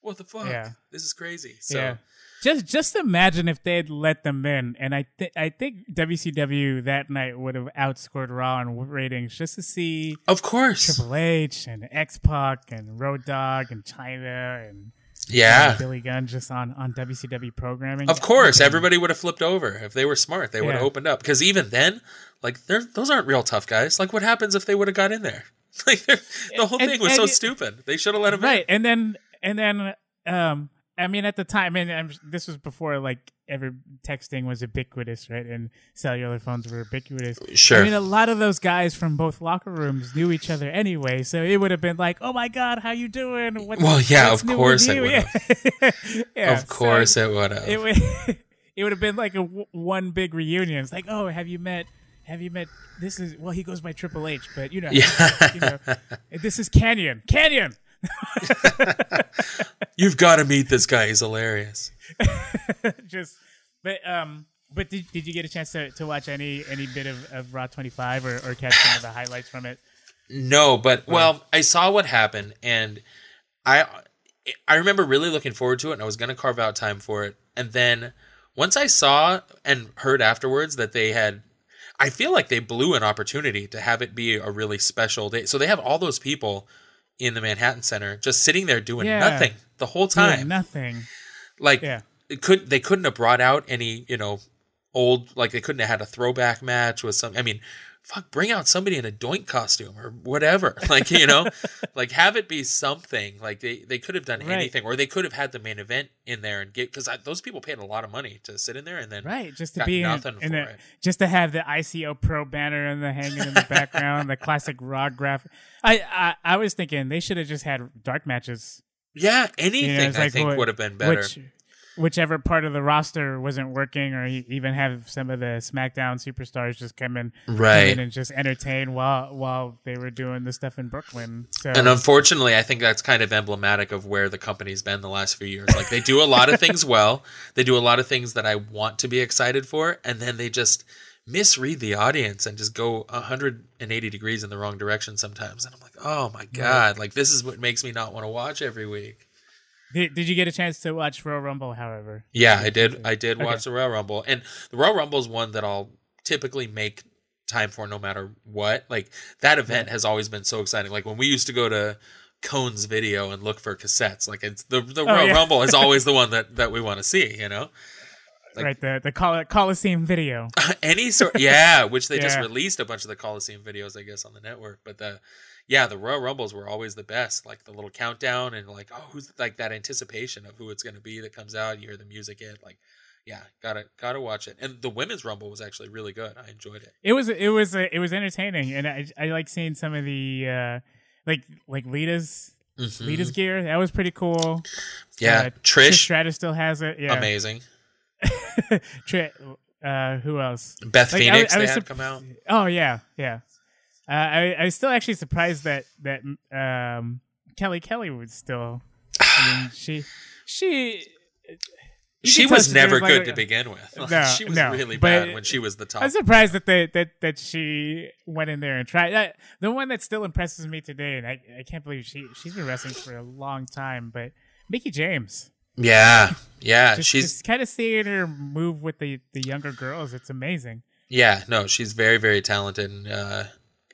what the fuck Yeah. this is crazy so yeah. Just just imagine if they'd let them in, and I think I think WCW that night would have outscored Raw in ratings just to see of course Triple H and X Pac and Road Dogg and Chyna and yeah Billy Gunn just on on WCW programming. Of course, everybody would have flipped over if they were smart. They would have Yeah. opened up because even then, like, they're, those aren't real tough guys. Like, what happens if they would have got in there? Like, the whole And- thing was and so it- stupid. They should have let him right, and then and then um, I mean at the time, and I'm, this was before like every texting was ubiquitous, right, and cellular phones were ubiquitous. Sure. I mean, a lot of those guys from both locker rooms knew each other anyway, so it would have been like, "Oh my God, how you doing?" What, Well, yeah, of course with it you?" would've. Yeah. yeah, of course it would have. it would. it would have been like a w- one big reunion. It's like, "Oh, have you met?" Have you met? This is well, he goes by Triple H, but you know, Yeah. you know, this is Kanyon. Kanyon. You've got to meet this guy. He's hilarious. Just, but um, but did, did you get a chance to, to watch any any bit of, of Raw twenty five or, or catch some of the highlights from it? No, but well, I saw what happened, and I I remember really looking forward to it, and I was to carve out time for it. And then once I saw and heard afterwards that they had, I feel like they blew an opportunity to have it be a really special day. So they have all those people in the Manhattan Center just sitting there doing Yeah. nothing the whole Doing time. nothing. like Yeah. it could they couldn't have brought out any you know old like they couldn't have had a throwback match with some i mean fuck bring out somebody in a doink costume or whatever like you know like have it be something like they they could have done Right. anything or they could have had the main event in there and get because those people paid a lot of money to sit in there and then Right, just to be in, nothing in for the, it. just to have the ICO Pro banner and the hanging in the background, the classic Raw graphic. I, I I was thinking they should have just had dark matches. yeah anything You know, i like think would have been better Which, whichever part of the roster wasn't working, or even have some of the SmackDown superstars just come in, come Right. in and just entertain while while they were doing the stuff in Brooklyn. So And unfortunately, I think that's kind of emblematic of where the company's been the last few years. Like they do a lot of things well, they do a lot of things that I want to be excited for, and then they just misread the audience and just go 180 degrees in the wrong direction sometimes. And I'm like, oh my god, like this is what makes me not want to watch every week. Did, did you get a chance to watch Royal Rumble? However, Yeah, I did. I did Okay. watch the Royal Rumble, and the Royal Rumble is one that I'll typically make time for, no matter what. Like that event has always been so exciting. Like when we used to go to Cone's Video and look for cassettes. Like it's the the oh, Royal Oh, yeah. Rumble is always the one that that we want to see. You know, Like- right the the Col- Coliseum video. any sort. Yeah, which they just released a bunch of the Coliseum videos, I guess, on the network. But the yeah, the Royal Rumbles were always the best. Like the little countdown and like oh, who's like that anticipation of who it's going to be that comes out. You hear the music hit. Like yeah, gotta gotta watch it. And the women's Rumble was actually really good. I enjoyed it. It was it was it was entertaining, and I I like seeing some of the uh, like like Lita's Mhm. Lita's gear. That was pretty cool. yeah, Uh, Trish, Stratus still has it. Yeah, amazing. Trish, uh, who else? Beth Like, I Phoenix, was- I they had come out. Oh yeah, yeah. Uh, I I was still actually surprised that that um, Kelly Kelly was still. I mean, she she. She could tell was never like good a- to begin with. Like, No, she was no, really bad when she was the top. I'm surprised that they that that she went in there and tried. That, the one that still impresses me today, and I, I can't believe she she's been wrestling for a long time, but Mickie James. Yeah, yeah, Just, she's just kind of seeing her move with the the younger girls. It's amazing. yeah, no, she's very very talented. And, uh,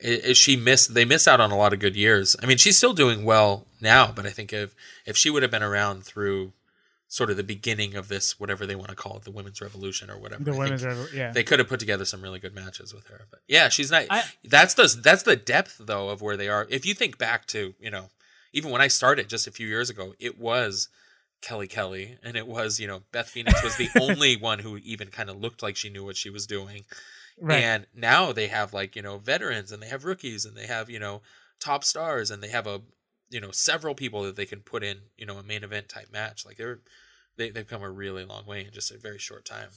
i- i- she missed. They miss out on a lot of good years. I mean, she's still doing well now, but I think if if she would have been around through sort of the beginning of this, whatever they want to call it, the women's revolution or whatever, The I women's, think revo- yeah. they could have put together some really good matches with her. But yeah, she's not. I- that's the that's the depth though of where they are. If you think back to you know, even when I started just a few years ago, it was Kelly Kelly, and it was you know Beth Phoenix was the only one who even kind of looked like she knew what she was doing. right. And now they have like you know veterans, and they have rookies, and they have you know top stars, and they have a you know several people that they can put in you know a main event type match. Like they're they they've come a really long way in just a very short time.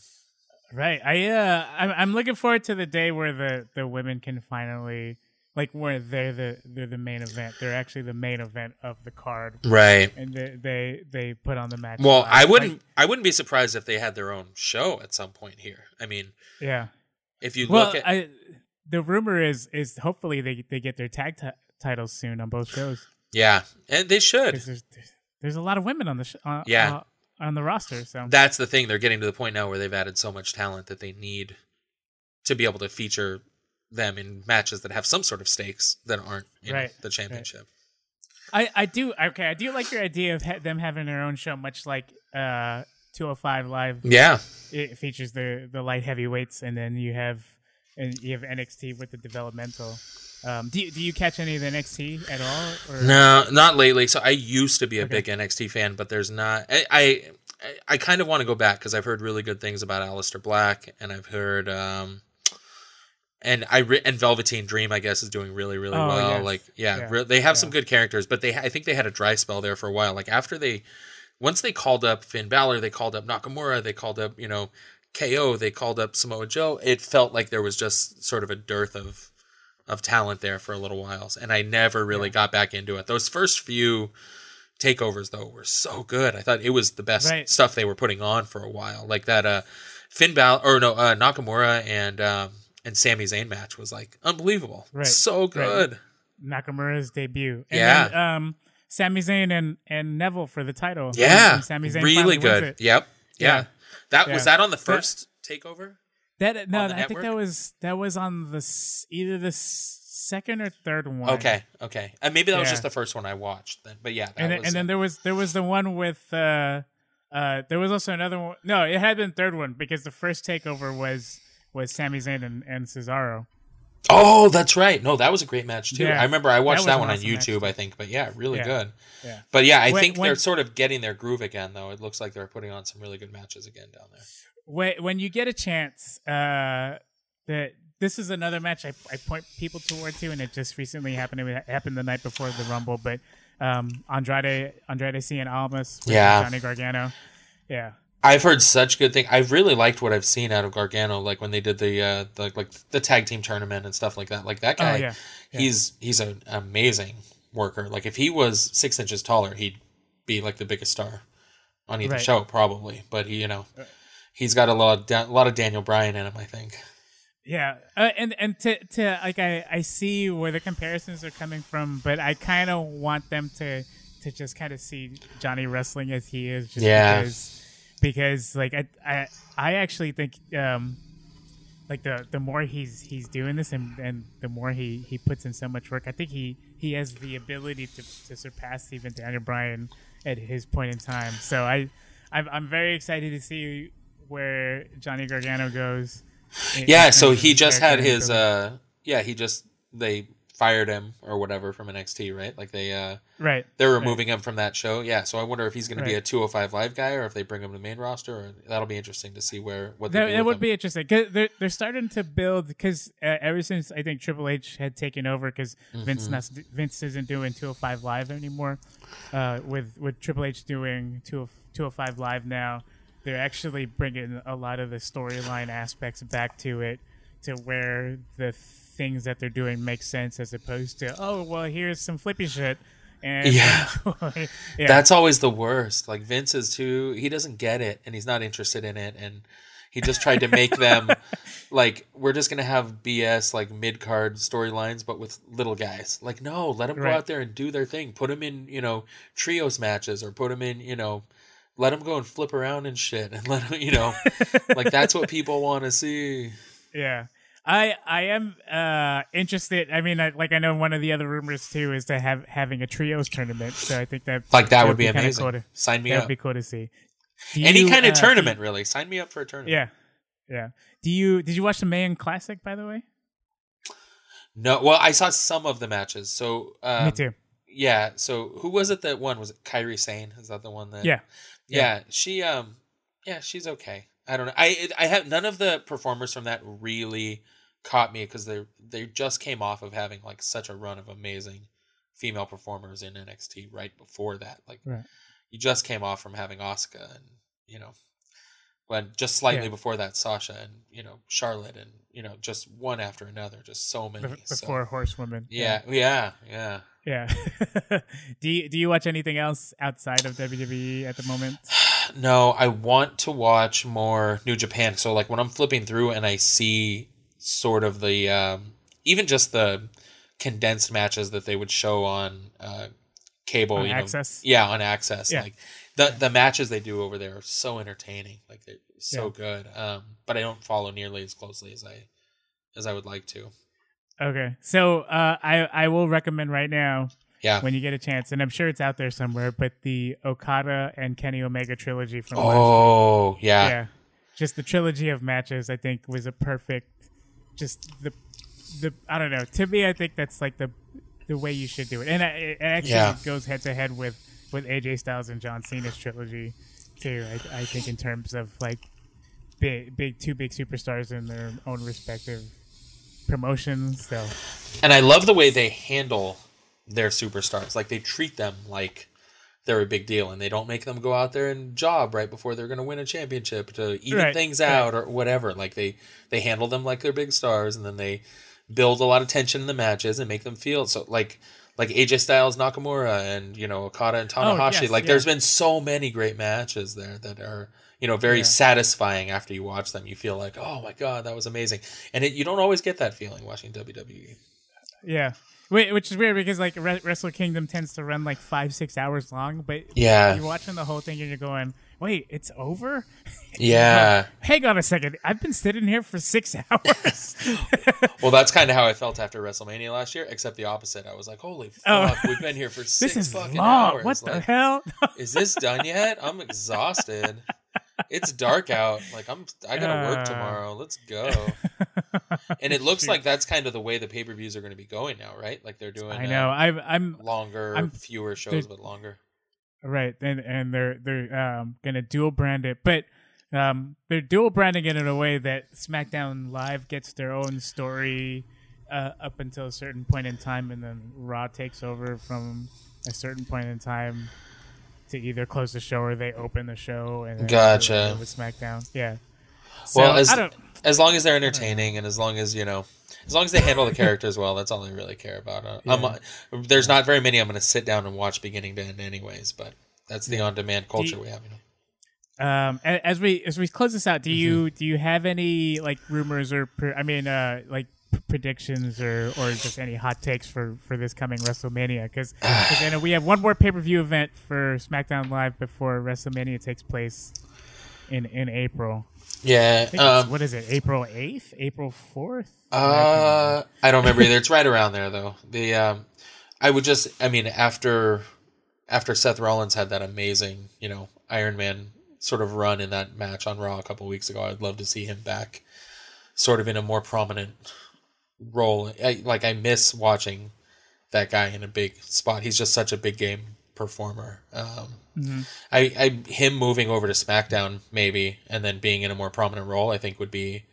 Right. I uh I'm I'm looking forward to the day where the the women can finally like where they're the they're the main event. They're actually the main event of the card. Right. And they they, they put on the match. Well, live. I wouldn't. I wouldn't be surprised if they had their own show at some point here. I mean, yeah. if you Well, look at I the rumor is is hopefully they they get their tag ti- titles soon on both shows yeah, and they should. there's, there's a lot of women on the sh- uh, Yeah. uh, on the roster. So That's the thing. They're getting to the point now where they've added so much talent that they need to be able to feature them in matches that have some sort of stakes that aren't in Right, the championship. I I do okay. I do like your idea of ha- them having their own show, much like uh 205 Live. Yeah, It features the the light heavyweights, and then you have and you have NXT with the developmental. Um, do you, do you catch any of the NXT at all? Or? no, not lately. So I used to be a Okay. big NXT fan, but there's not. I I, I kind of want to go back because I've heard really good things about Aleister Black, and I've heard. um and I re- and Velveteen Dream, I guess, is doing really, really Oh, well. yes. Like, yeah, Yeah. re- they have Yeah. some good characters, but they, I think they had a dry spell there for a while. Like after they, once they called up Finn Balor, they called up Nakamura, they called up, you know, KO, they called up Samoa Joe. It felt like there was just sort of a dearth of, of talent there for a little while, and I never really got back into it. Those first few takeovers though were so good. I thought it was the best Right. stuff they were putting on for a while. Like that, uh, Finn Balor or no, uh, Nakamura and um, and Sami Zayn match was like unbelievable. Right. So good. Nakamura's debut. And Yeah. Then, um, Sami Zayn and, and Neville for the title. Yeah. And Sami Zayn really good. it. Yep. Yeah. Yeah. That Yeah. was that on the first takeover? That no, I think that was that was on the either the second or third one. Okay. Okay. And maybe that was just the first one I watched then. But yeah, that and then, was and then there was there was the one with uh uh there was also another one. No, it had been third one because the first takeover was was Sami Zayn and, and Cesaro. Oh, that's right. No, that was a great match too. Yeah. I remember I watched was that, one on awesome match, YouTube, too. I think. But yeah, really Yeah. good. Yeah. But yeah, I When- think when- they're sort of getting their groove again though. It looks like they're putting on some really good matches again down there. when when you get a chance, uh, that this is another match I, I point people toward to, and it just recently happened. It happened the night before the Rumble, but um, Andrade Andrade Cien Almas, with Yeah. Johnny Gargano, yeah, I've heard such good things. I've really liked what I've seen out of Gargano, like when they did the uh, the like the tag team tournament and stuff like that. Like that guy, oh yeah, yeah. he's he's an amazing worker. Like if he was six inches taller, he'd be like the biggest star on either Right. show, probably. But he, you know, he's got a lot of da- a lot of Daniel Bryan in him. I think. Yeah, uh, and and to to like I I see where the comparisons are coming from, but I kind of want them to to just kind of see Johnny wrestling as he is, just Yeah. because because like I I I actually think um like the the more he's he's doing this and and the more he he puts in so much work, I think he he has the ability to to surpass even Daniel Bryan at his point in time. So I I'm, I'm very excited to see where Johnny Gargano goes. in- Yeah. in So he just had his. uh Yeah, he just they fired him or whatever from NXT, right? Like they uh right. they're Right. removing him from that show. Yeah. So I wonder if he's going to be a 205 live guy or if they bring him to the main roster. Or that'll be interesting to see where what they That, do that would him. be interesting because they're they're starting to build because uh, ever since I think Triple H had taken over because Vince Mm-hmm. not, Vince isn't doing 205 live anymore. Uh, with with Triple H doing 20 205 live now, they're actually bringing a lot of the storyline aspects back to it to where the things that they're doing make sense as opposed to oh well here's some flippy shit and Yeah. yeah That's always the worst. Like Vince is too he doesn't get it and he's not interested in it and he just tried to make them like we're just gonna have BS like mid card storylines but with little guys. Like no, let them go out there and do their thing. Put them in you know trios matches or put them in you know let them go and flip around and shit and let them you know like that's what people want to see. Yeah. I I am uh interested. I mean, I, like I know one of the other rumors too is to have having a trios tournament. So I think that Like that would be kinda amazing. Cool to, Sign me that up. would be cool to see. Do Any you, kind uh, of do- tournament, really. Sign me up for a tournament. yeah, yeah. Do you did you watch the Mae Young Classic by the way? No, well, I saw some of the matches. So um, Me too. Yeah. So who was it that won? Was it Kairi Sane? Is that the one that? Yeah. Yeah. She um, yeah, she's okay. I don't know. I I have none of the performers from that really caught me because they they just came off of having like such a run of amazing female performers in NXT right before that. Like Right. you just came off from having Asuka and you know when just slightly Yeah. before that Sasha and you know Charlotte and you know just one after another just so many the so- four horsewomen. yeah yeah yeah Yeah. do you do you watch anything else outside of WWE at the moment? no I want to watch more New Japan so like when I'm flipping through and I see sort of the um even just the condensed matches that they would show on uh cable On you know Access? yeah on access Yeah. like the the matches they do over there are so entertaining like they're so Yeah. good um but i don't follow nearly as closely as i as i would like to Okay. So uh, I I will recommend right now yeah. when you get a chance, and I'm sure it's out there somewhere, but the Okada and Kenny Omega trilogy from last year. oh yeah. Yeah. Just the trilogy of matches i think was a perfect just the the i don't know. To me i think that's like the the way you should do it. And I, it actually Yeah. goes head to head with with aj styles and john cena's trilogy too i, I think in terms of like big big two big superstars in their own respective promotions so. And i love the way they handle their superstars like they treat them like they're a big deal and they don't make them go out there and job right before they're going to win a championship to even Right, things right. out or whatever like they they handle them like they're big stars and then they build a lot of tension in the matches and make them feel so like like AJ Styles Nakamura and you know Okada and oh, Tanahashi Oh, yes, like yeah. there's been so many great matches there that are you know very Yeah. satisfying after you watch them you feel like oh my god that was amazing and it, you don't always get that feeling watching. WWE yeah Wait, which is weird because like Re- Wrestle Kingdom tends to run like five six hours long, but Yeah. you're watching the whole thing and you're going, "Wait, it's over? yeah Hang on a second, I've been sitting here for six hours." Well, that's kind of how I felt after WrestleMania last year, except the opposite. I was like, "Holy fuck, Oh. fuck, we've been here for six this is fucking long. hours. What the Like, hell? Is this done yet? I'm exhausted. It's dark out. Like I'm, I gotta work Uh. tomorrow. Let's go." And it looks like that's kind of the way the pay per views are going to be going now, right? Like they're doing. I know. uh, I'm. I'm longer, I'm- fewer shows, but longer. right, and and they're they're um, gonna dual brand it, but um, they're dual branding it in a way that SmackDown Live gets their own story uh, up until a certain point in time, and then Raw takes over from a certain point in time to either close the show or they open the show and Gotcha. with SmackDown. Yeah. So, Well, as as long as they're entertaining and as long as you know, as long as they handle the characters well, that's all I really care about. Uh, I'm, uh, there's not very many I'm going to sit down and watch beginning to end, anyways. But that's the on-demand culture you- we have. You know. Um, as we as we close this out, do you Mm-hmm. do you have any like rumors or I mean uh like predictions or or just any hot takes for for this coming WrestleMania? Because I know we have one more pay per view event for SmackDown Live before WrestleMania takes place in in April. Yeah. Um, what is it? April eighth? April fourth? uh, I don't remember either. It's right around there though. The um, I would just, I mean, after after Seth Rollins had that amazing, you know, Iron Man sort of run in that match on Raw a couple weeks ago, I'd love to see him back, sort of in a more prominent role. I, like I miss watching that guy in a big spot. He's just such a big game performer. Um, I, I him moving over to SmackDown maybe, and then being in a more prominent role, I think would be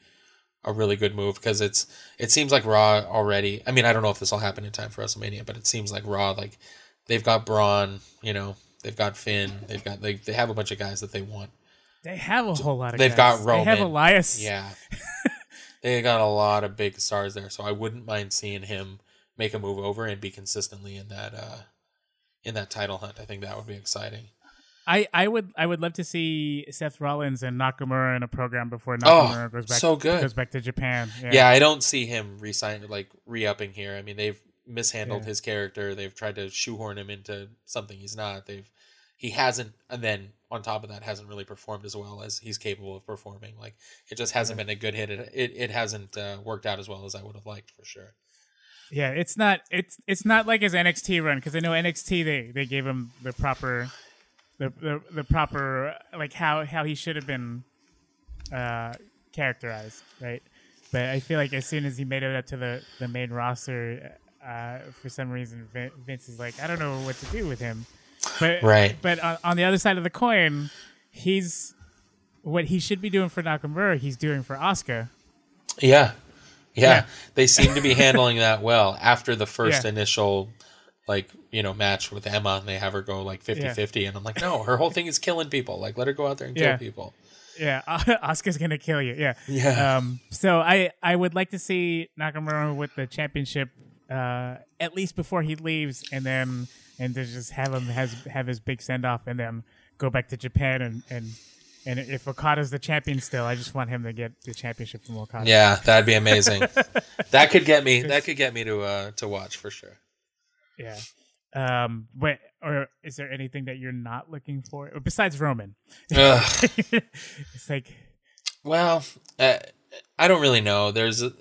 a really good move because it's it seems like Raw already. I mean, I don't know if this will happen in time for WrestleMania, but it seems like Raw like they've got Braun, you know, they've got Finn, they've got they they have a bunch of guys that they want. They have a whole lot of. They've guys. got They have Elias. Yeah, they got a lot of big stars there, so I wouldn't mind seeing him make a move over and be consistently in that uh in that title hunt. I think that would be exciting. I, I would I would love to see Seth Rollins and Nakamura in a program before Oh, Nakamura goes back so good. goes back to Japan. Yeah. Yeah, I don't see him resign like re-upping here. I mean, they've mishandled Yeah. his character. They've tried to shoehorn him into something he's not. They've he hasn't and then on top of that hasn't really performed as well as he's capable of performing. Like it just hasn't been a good hit. It it, it hasn't uh, worked out as well as I would have liked for sure. Yeah, it's not it's it's not like his NXT run because I know NXT they they gave him the proper the the, the proper like how how he should have been uh characterized, right? But I feel like as soon as he made it up to the the main roster, uh, for some reason Vince is like, I don't know what to do with him. But Right. But on, on the other side of the coin, he's what he should be doing for Nakamura. He's doing for Oscar. Yeah. Yeah. Yeah. They seem to be handling that well after the first Yeah. initial like, you know, match with Emma and they have her go like 50-50 and I'm like, "No, her whole thing is killing people. Like let her go out there and kill people." Yeah, Oscar's gonna kill you. Yeah. Yeah. Um. So I I would like to see Nakamura with the championship, uh, at least before he leaves, and then and to just have him has have his big send off, and then go back to Japan and and and if Okada's the champion still, I just want him to get the championship from Okada. Yeah, that'd be amazing. that could get me that could get me to uh to watch for sure. Yeah. Um. But or is there anything that you're not looking for besides Roman? It's like Well, uh, I don't really know. There's, a,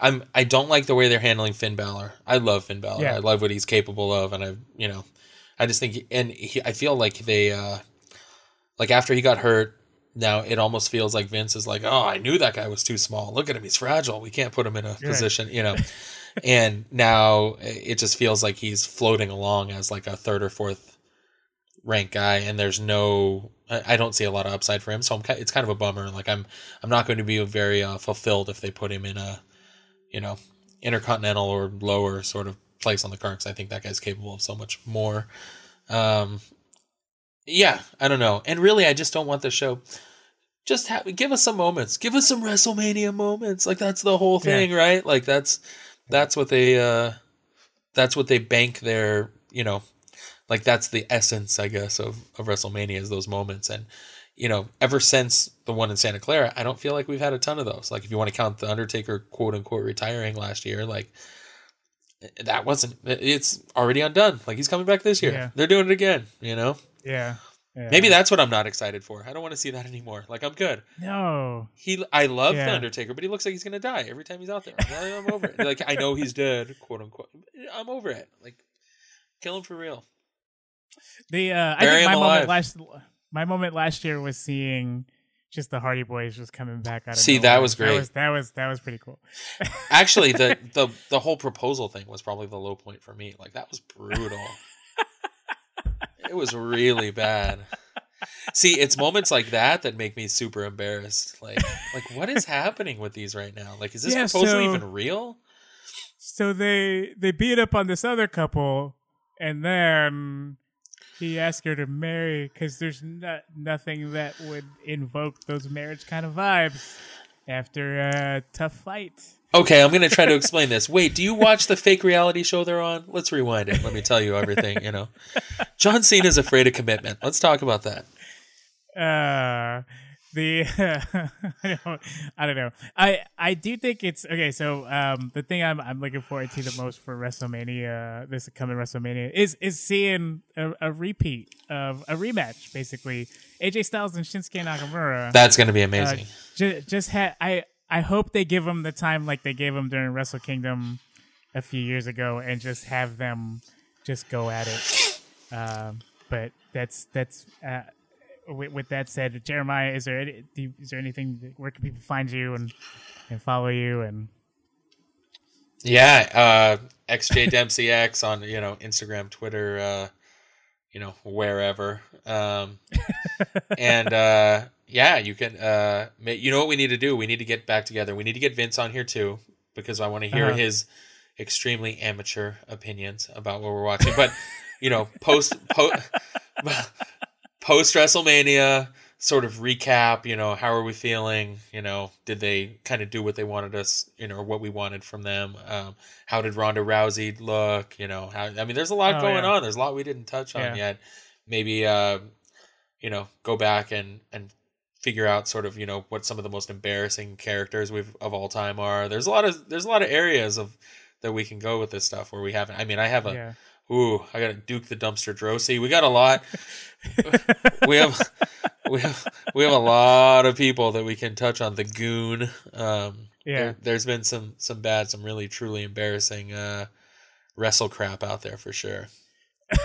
I'm, I don't like the way they're handling Finn Balor. I love Finn Balor. Yeah. I love what he's capable of, and I, you know, I just think, and he, I feel like they, uh, like after he got hurt, now it almost feels like Vince is like, oh, I knew that guy was too small. Look at him, he's fragile. We can't put him in a position, you know. and now it just feels like he's floating along as like a third or fourth ranked guy, and there's no, I I don't see a lot of upside for him. So I'm, it's kind of a bummer. Like I'm, I'm not going to be very uh, fulfilled if they put him in a, you know, intercontinental or lower sort of place on the card. 'cause I think that guy's capable of so much more. Um, yeah, I don't know. And really, I just don't want the show. Just have, give us some moments. Give us some WrestleMania moments. Like that's the whole Yeah. thing, right? Like that's that's what they uh that's what they bank their, you know, like that's the essence, I guess, of of WrestleMania is those moments. And you know, ever since the one in Santa Clara, I don't feel like we've had a ton of those. Like if you want to count the Undertaker quote unquote retiring last year, like that wasn't it's already undone. Like he's coming back this year. Yeah. They're doing it again, you know? yeah. yeah. Maybe that's what I'm not excited for. I don't want to see that anymore. Like I'm good. no. He, I love Yeah. the Undertaker, but he looks like he's gonna die every time he's out there. I'm, I'm over it. Like I know he's dead, quote unquote. I'm over it. Like kill him for real. The uh, I think my him moment last my moment last year was seeing just the Hardy Boys just coming back out. Of See, that was great. That was that was, that was pretty cool. Actually, the the the whole proposal thing was probably the low point for me. Like that was brutal. it was really bad. See, it's moments like that that make me super embarrassed. Like, like what is happening with these right now? Like, is this Yeah, proposal so- even real? So they they beat up on this other couple, and then he asked her to marry because there's no, nothing that would invoke those marriage kind of vibes after a tough fight. Okay, I'm gonna try to explain this. Wait, do you watch the fake reality show they're on? Let's rewind it. Let me tell you everything. You know, John Cena's afraid of commitment. Let's talk about that. uh the I don't I don't know. I I do think it's okay. So um, the thing I'm I'm looking forward to the most for WrestleMania, this coming WrestleMania, is is seeing a, a repeat of a rematch, basically. AJ Styles and Shinsuke Nakamura. That's gonna be uh, amazing. ju- just ha- I I hope they give them the time like they gave them during Wrestle Kingdom a few years ago, and just have them just go at it. Um, but that's that's. Uh, with, with that said, Jeremiah, is there any, is there anything? Where can people find you and and follow you and Yeah, uh, XJ Dempsey X on you know Instagram, Twitter, uh, you know wherever, um, and uh, yeah, you can. Uh, you know what we need to do? We need to get back together. We need to get Vince on here too because I want to hear Uh-huh. his extremely amateur opinions about what we're watching. But you know, post po- post WrestleMania sort of recap. You know, how are we feeling? You know, did they kind of do what they wanted us? You know, or what we wanted from them? Um, how did Ronda Rousey look? You know, how I mean, there's a lot Oh, going yeah. on. There's a lot we didn't touch on Yeah. yet. Maybe uh, you know, go back and and figure out sort of you know what some of the most embarrassing characters we've of all time are. There's a lot of there's a lot of areas of that we can go with this stuff where we haven't. I mean, I have a yeah Ooh, I got to Duke the Dumpster Droese. We got a lot. we have we have we have a lot of people that we can touch on. The Goon. Um, Yeah. there, has been some some bad, some really truly embarrassing uh, wrestle crap out there for sure.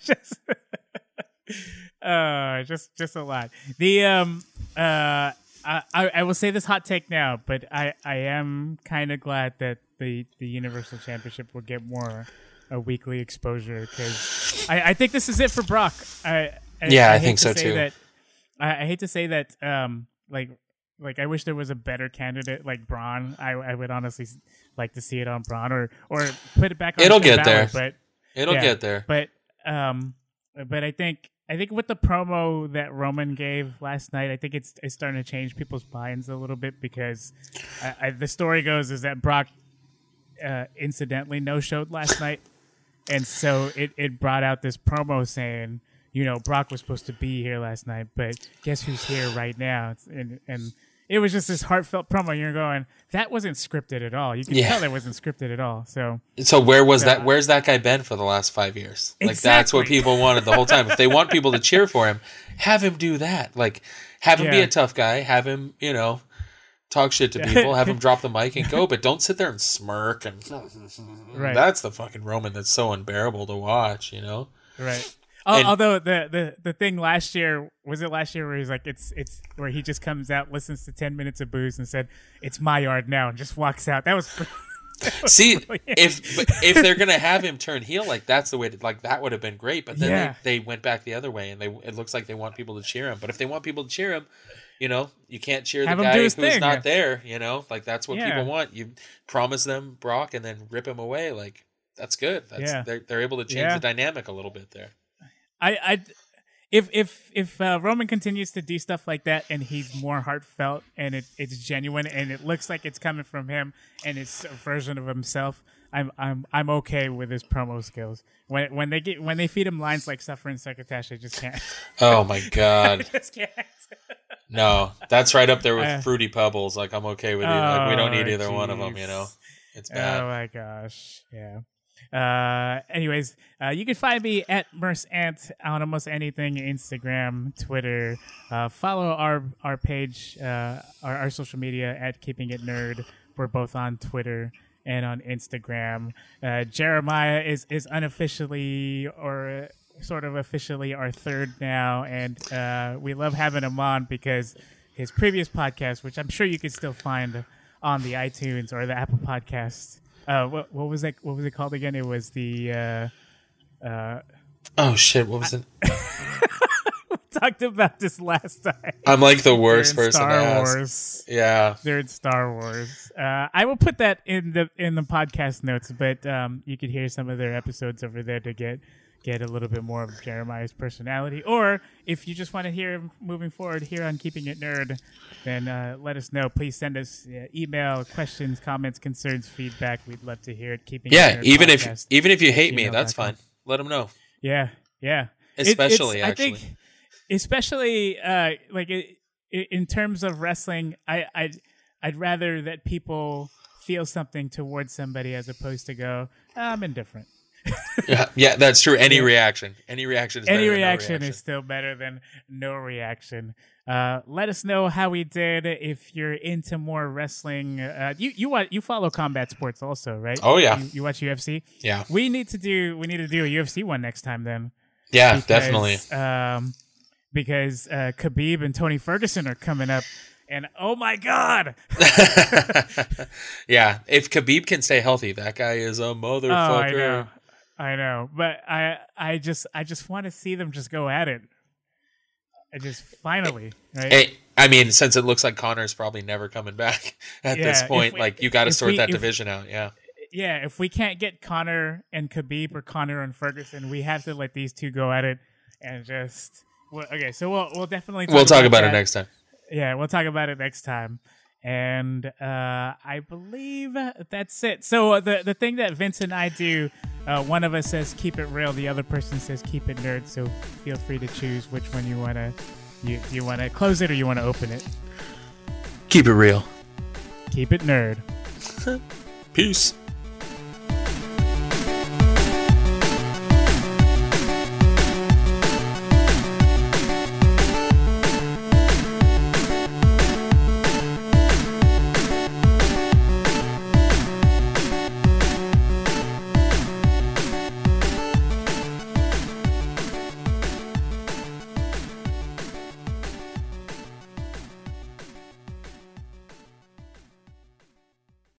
just uh just just a lot the um uh I, I I will say this hot take now, but I, I am kind of glad that the, the Universal Championship will get more a weekly exposure because I, I think this is it for Brock. I, I Yeah, I hate think to so say too. That, I, I hate to say that um like like I wish there was a better candidate like Braun. I I would honestly like to see it on Braun or or put it back on It'll get Balor, there. but It'll Yeah, get there. but um, but I think I think with the promo that Roman gave last night, I think it's it's starting to change people's minds a little bit because I, I, the story goes is that Brock uh, incidentally no showed last night, and so it it brought out this promo saying. You know, Brock was supposed to be here last night, but guess who's here right now? And and it was just this heartfelt promo. You're going, that wasn't scripted at all. You can Yeah. tell that wasn't scripted at all. So So where was Yeah. that? Where's that guy been for the last five years? Like that's what people wanted the whole time. If they want people to cheer for him, have him do that. Like have him be a tough guy. Have him, you know, talk shit to people. have him drop the mic and go. But don't sit there and smirk and. Right. That's the fucking Roman that's so unbearable to watch. You know. Right. And- Although the, the the thing last year was it last year where he's like it's it's where he just comes out listens to ten minutes of boos and said it's my yard now and just walks out. That was See, brilliant. if if they're gonna have him turn heel, like that's the way. To, like that would have been great. But then Yeah. they, they went back the other way, and they it looks like they want people to cheer him. But if they want people to cheer him, you know, you can't cheer Have the guy who's thing. not there. You know, like that's what Yeah. people want. You promise them Brock, and then rip him away. Like that's good. That's Yeah. they're they're able to change Yeah. the dynamic a little bit there. I I if if if uh, Roman continues to do stuff like that and he's more heartfelt and it, it's genuine and it looks like it's coming from him and it's a version of himself, I'm I'm I'm okay with his promo skills. When when they get when they feed him lines like suffering succotash, I just can't. Oh my I god, just can't. No, that's right up there with Uh, fruity pebbles. Like I'm okay with you. Like we don't need Oh, either one of them. You know, it's bad. Oh my gosh. Yeah. Uh, anyways, uh, you can find me at Merce Ant on almost anything Instagram, Twitter. Uh, follow our our page, uh, our, our social media at Keeping It Nerd. We're both on Twitter and on Instagram. Uh, Jeremiah is is unofficially or sort of officially our third now, and uh, we love having him on because his previous podcast, which I'm sure you can still find on the iTunes or the Apple Podcast. Uh, what, what was that? What was it called again? It was the uh, uh, Oh shit, what was it? talked about this last time. I'm like the worst person Star. Wars. Yeah. During Star Wars, uh, I will put that in the in the podcast notes, but um, you can hear some of their episodes over there to get get a little bit more of Jeremiah's personality. Or if you just want to hear him moving forward here on Keeping It Nerd, then uh, let us know. Please send us uh, email, questions, comments, concerns, feedback. We'd love to hear it. Keeping It Yeah, Nerd even if even if you hate me, that's fine. Let them know. Yeah, yeah. It- Especially I think, especially uh, like it, in terms of wrestling, I I'd, I'd rather that people feel something towards somebody as opposed to go, "Ah, I'm indifferent. Yeah, yeah, that's true. Any reaction, any reaction is Any better than no reaction, reaction. is still better than no reaction. Uh, let us know how we did. If you're into more wrestling, uh, you you wa- you follow combat sports also, right? Oh, yeah. you, you watch UFC. Yeah, We need to do we need to do a UFC one next time then. yeah, because, definitely. Um, because uh, Khabib and Tony Ferguson are coming up, and oh my god, yeah, if Khabib can stay healthy, that guy is a oh motherfucker. know, I know, but I I just I just want to see them just go at it. I just finally right. Hey, I mean, since it looks like Conor's probably never coming back at this Yeah, if point, we- like you got to sort we- that if- division out. Yeah, yeah, if we can't get Conor and Khabib or Conor and Ferguson, we have to let these two go at it and just. Well, okay, so we'll we'll definitely talk we'll talk about that. it next time. yeah, we'll talk about it next time. And uh, I believe that's it. So uh, the the thing that Vince and I do, uh, one of us says keep it real, the other person says keep it nerd. So feel free to choose which one you wanna you you wanna close it or you wanna open it. Keep it real. Keep it nerd. Peace.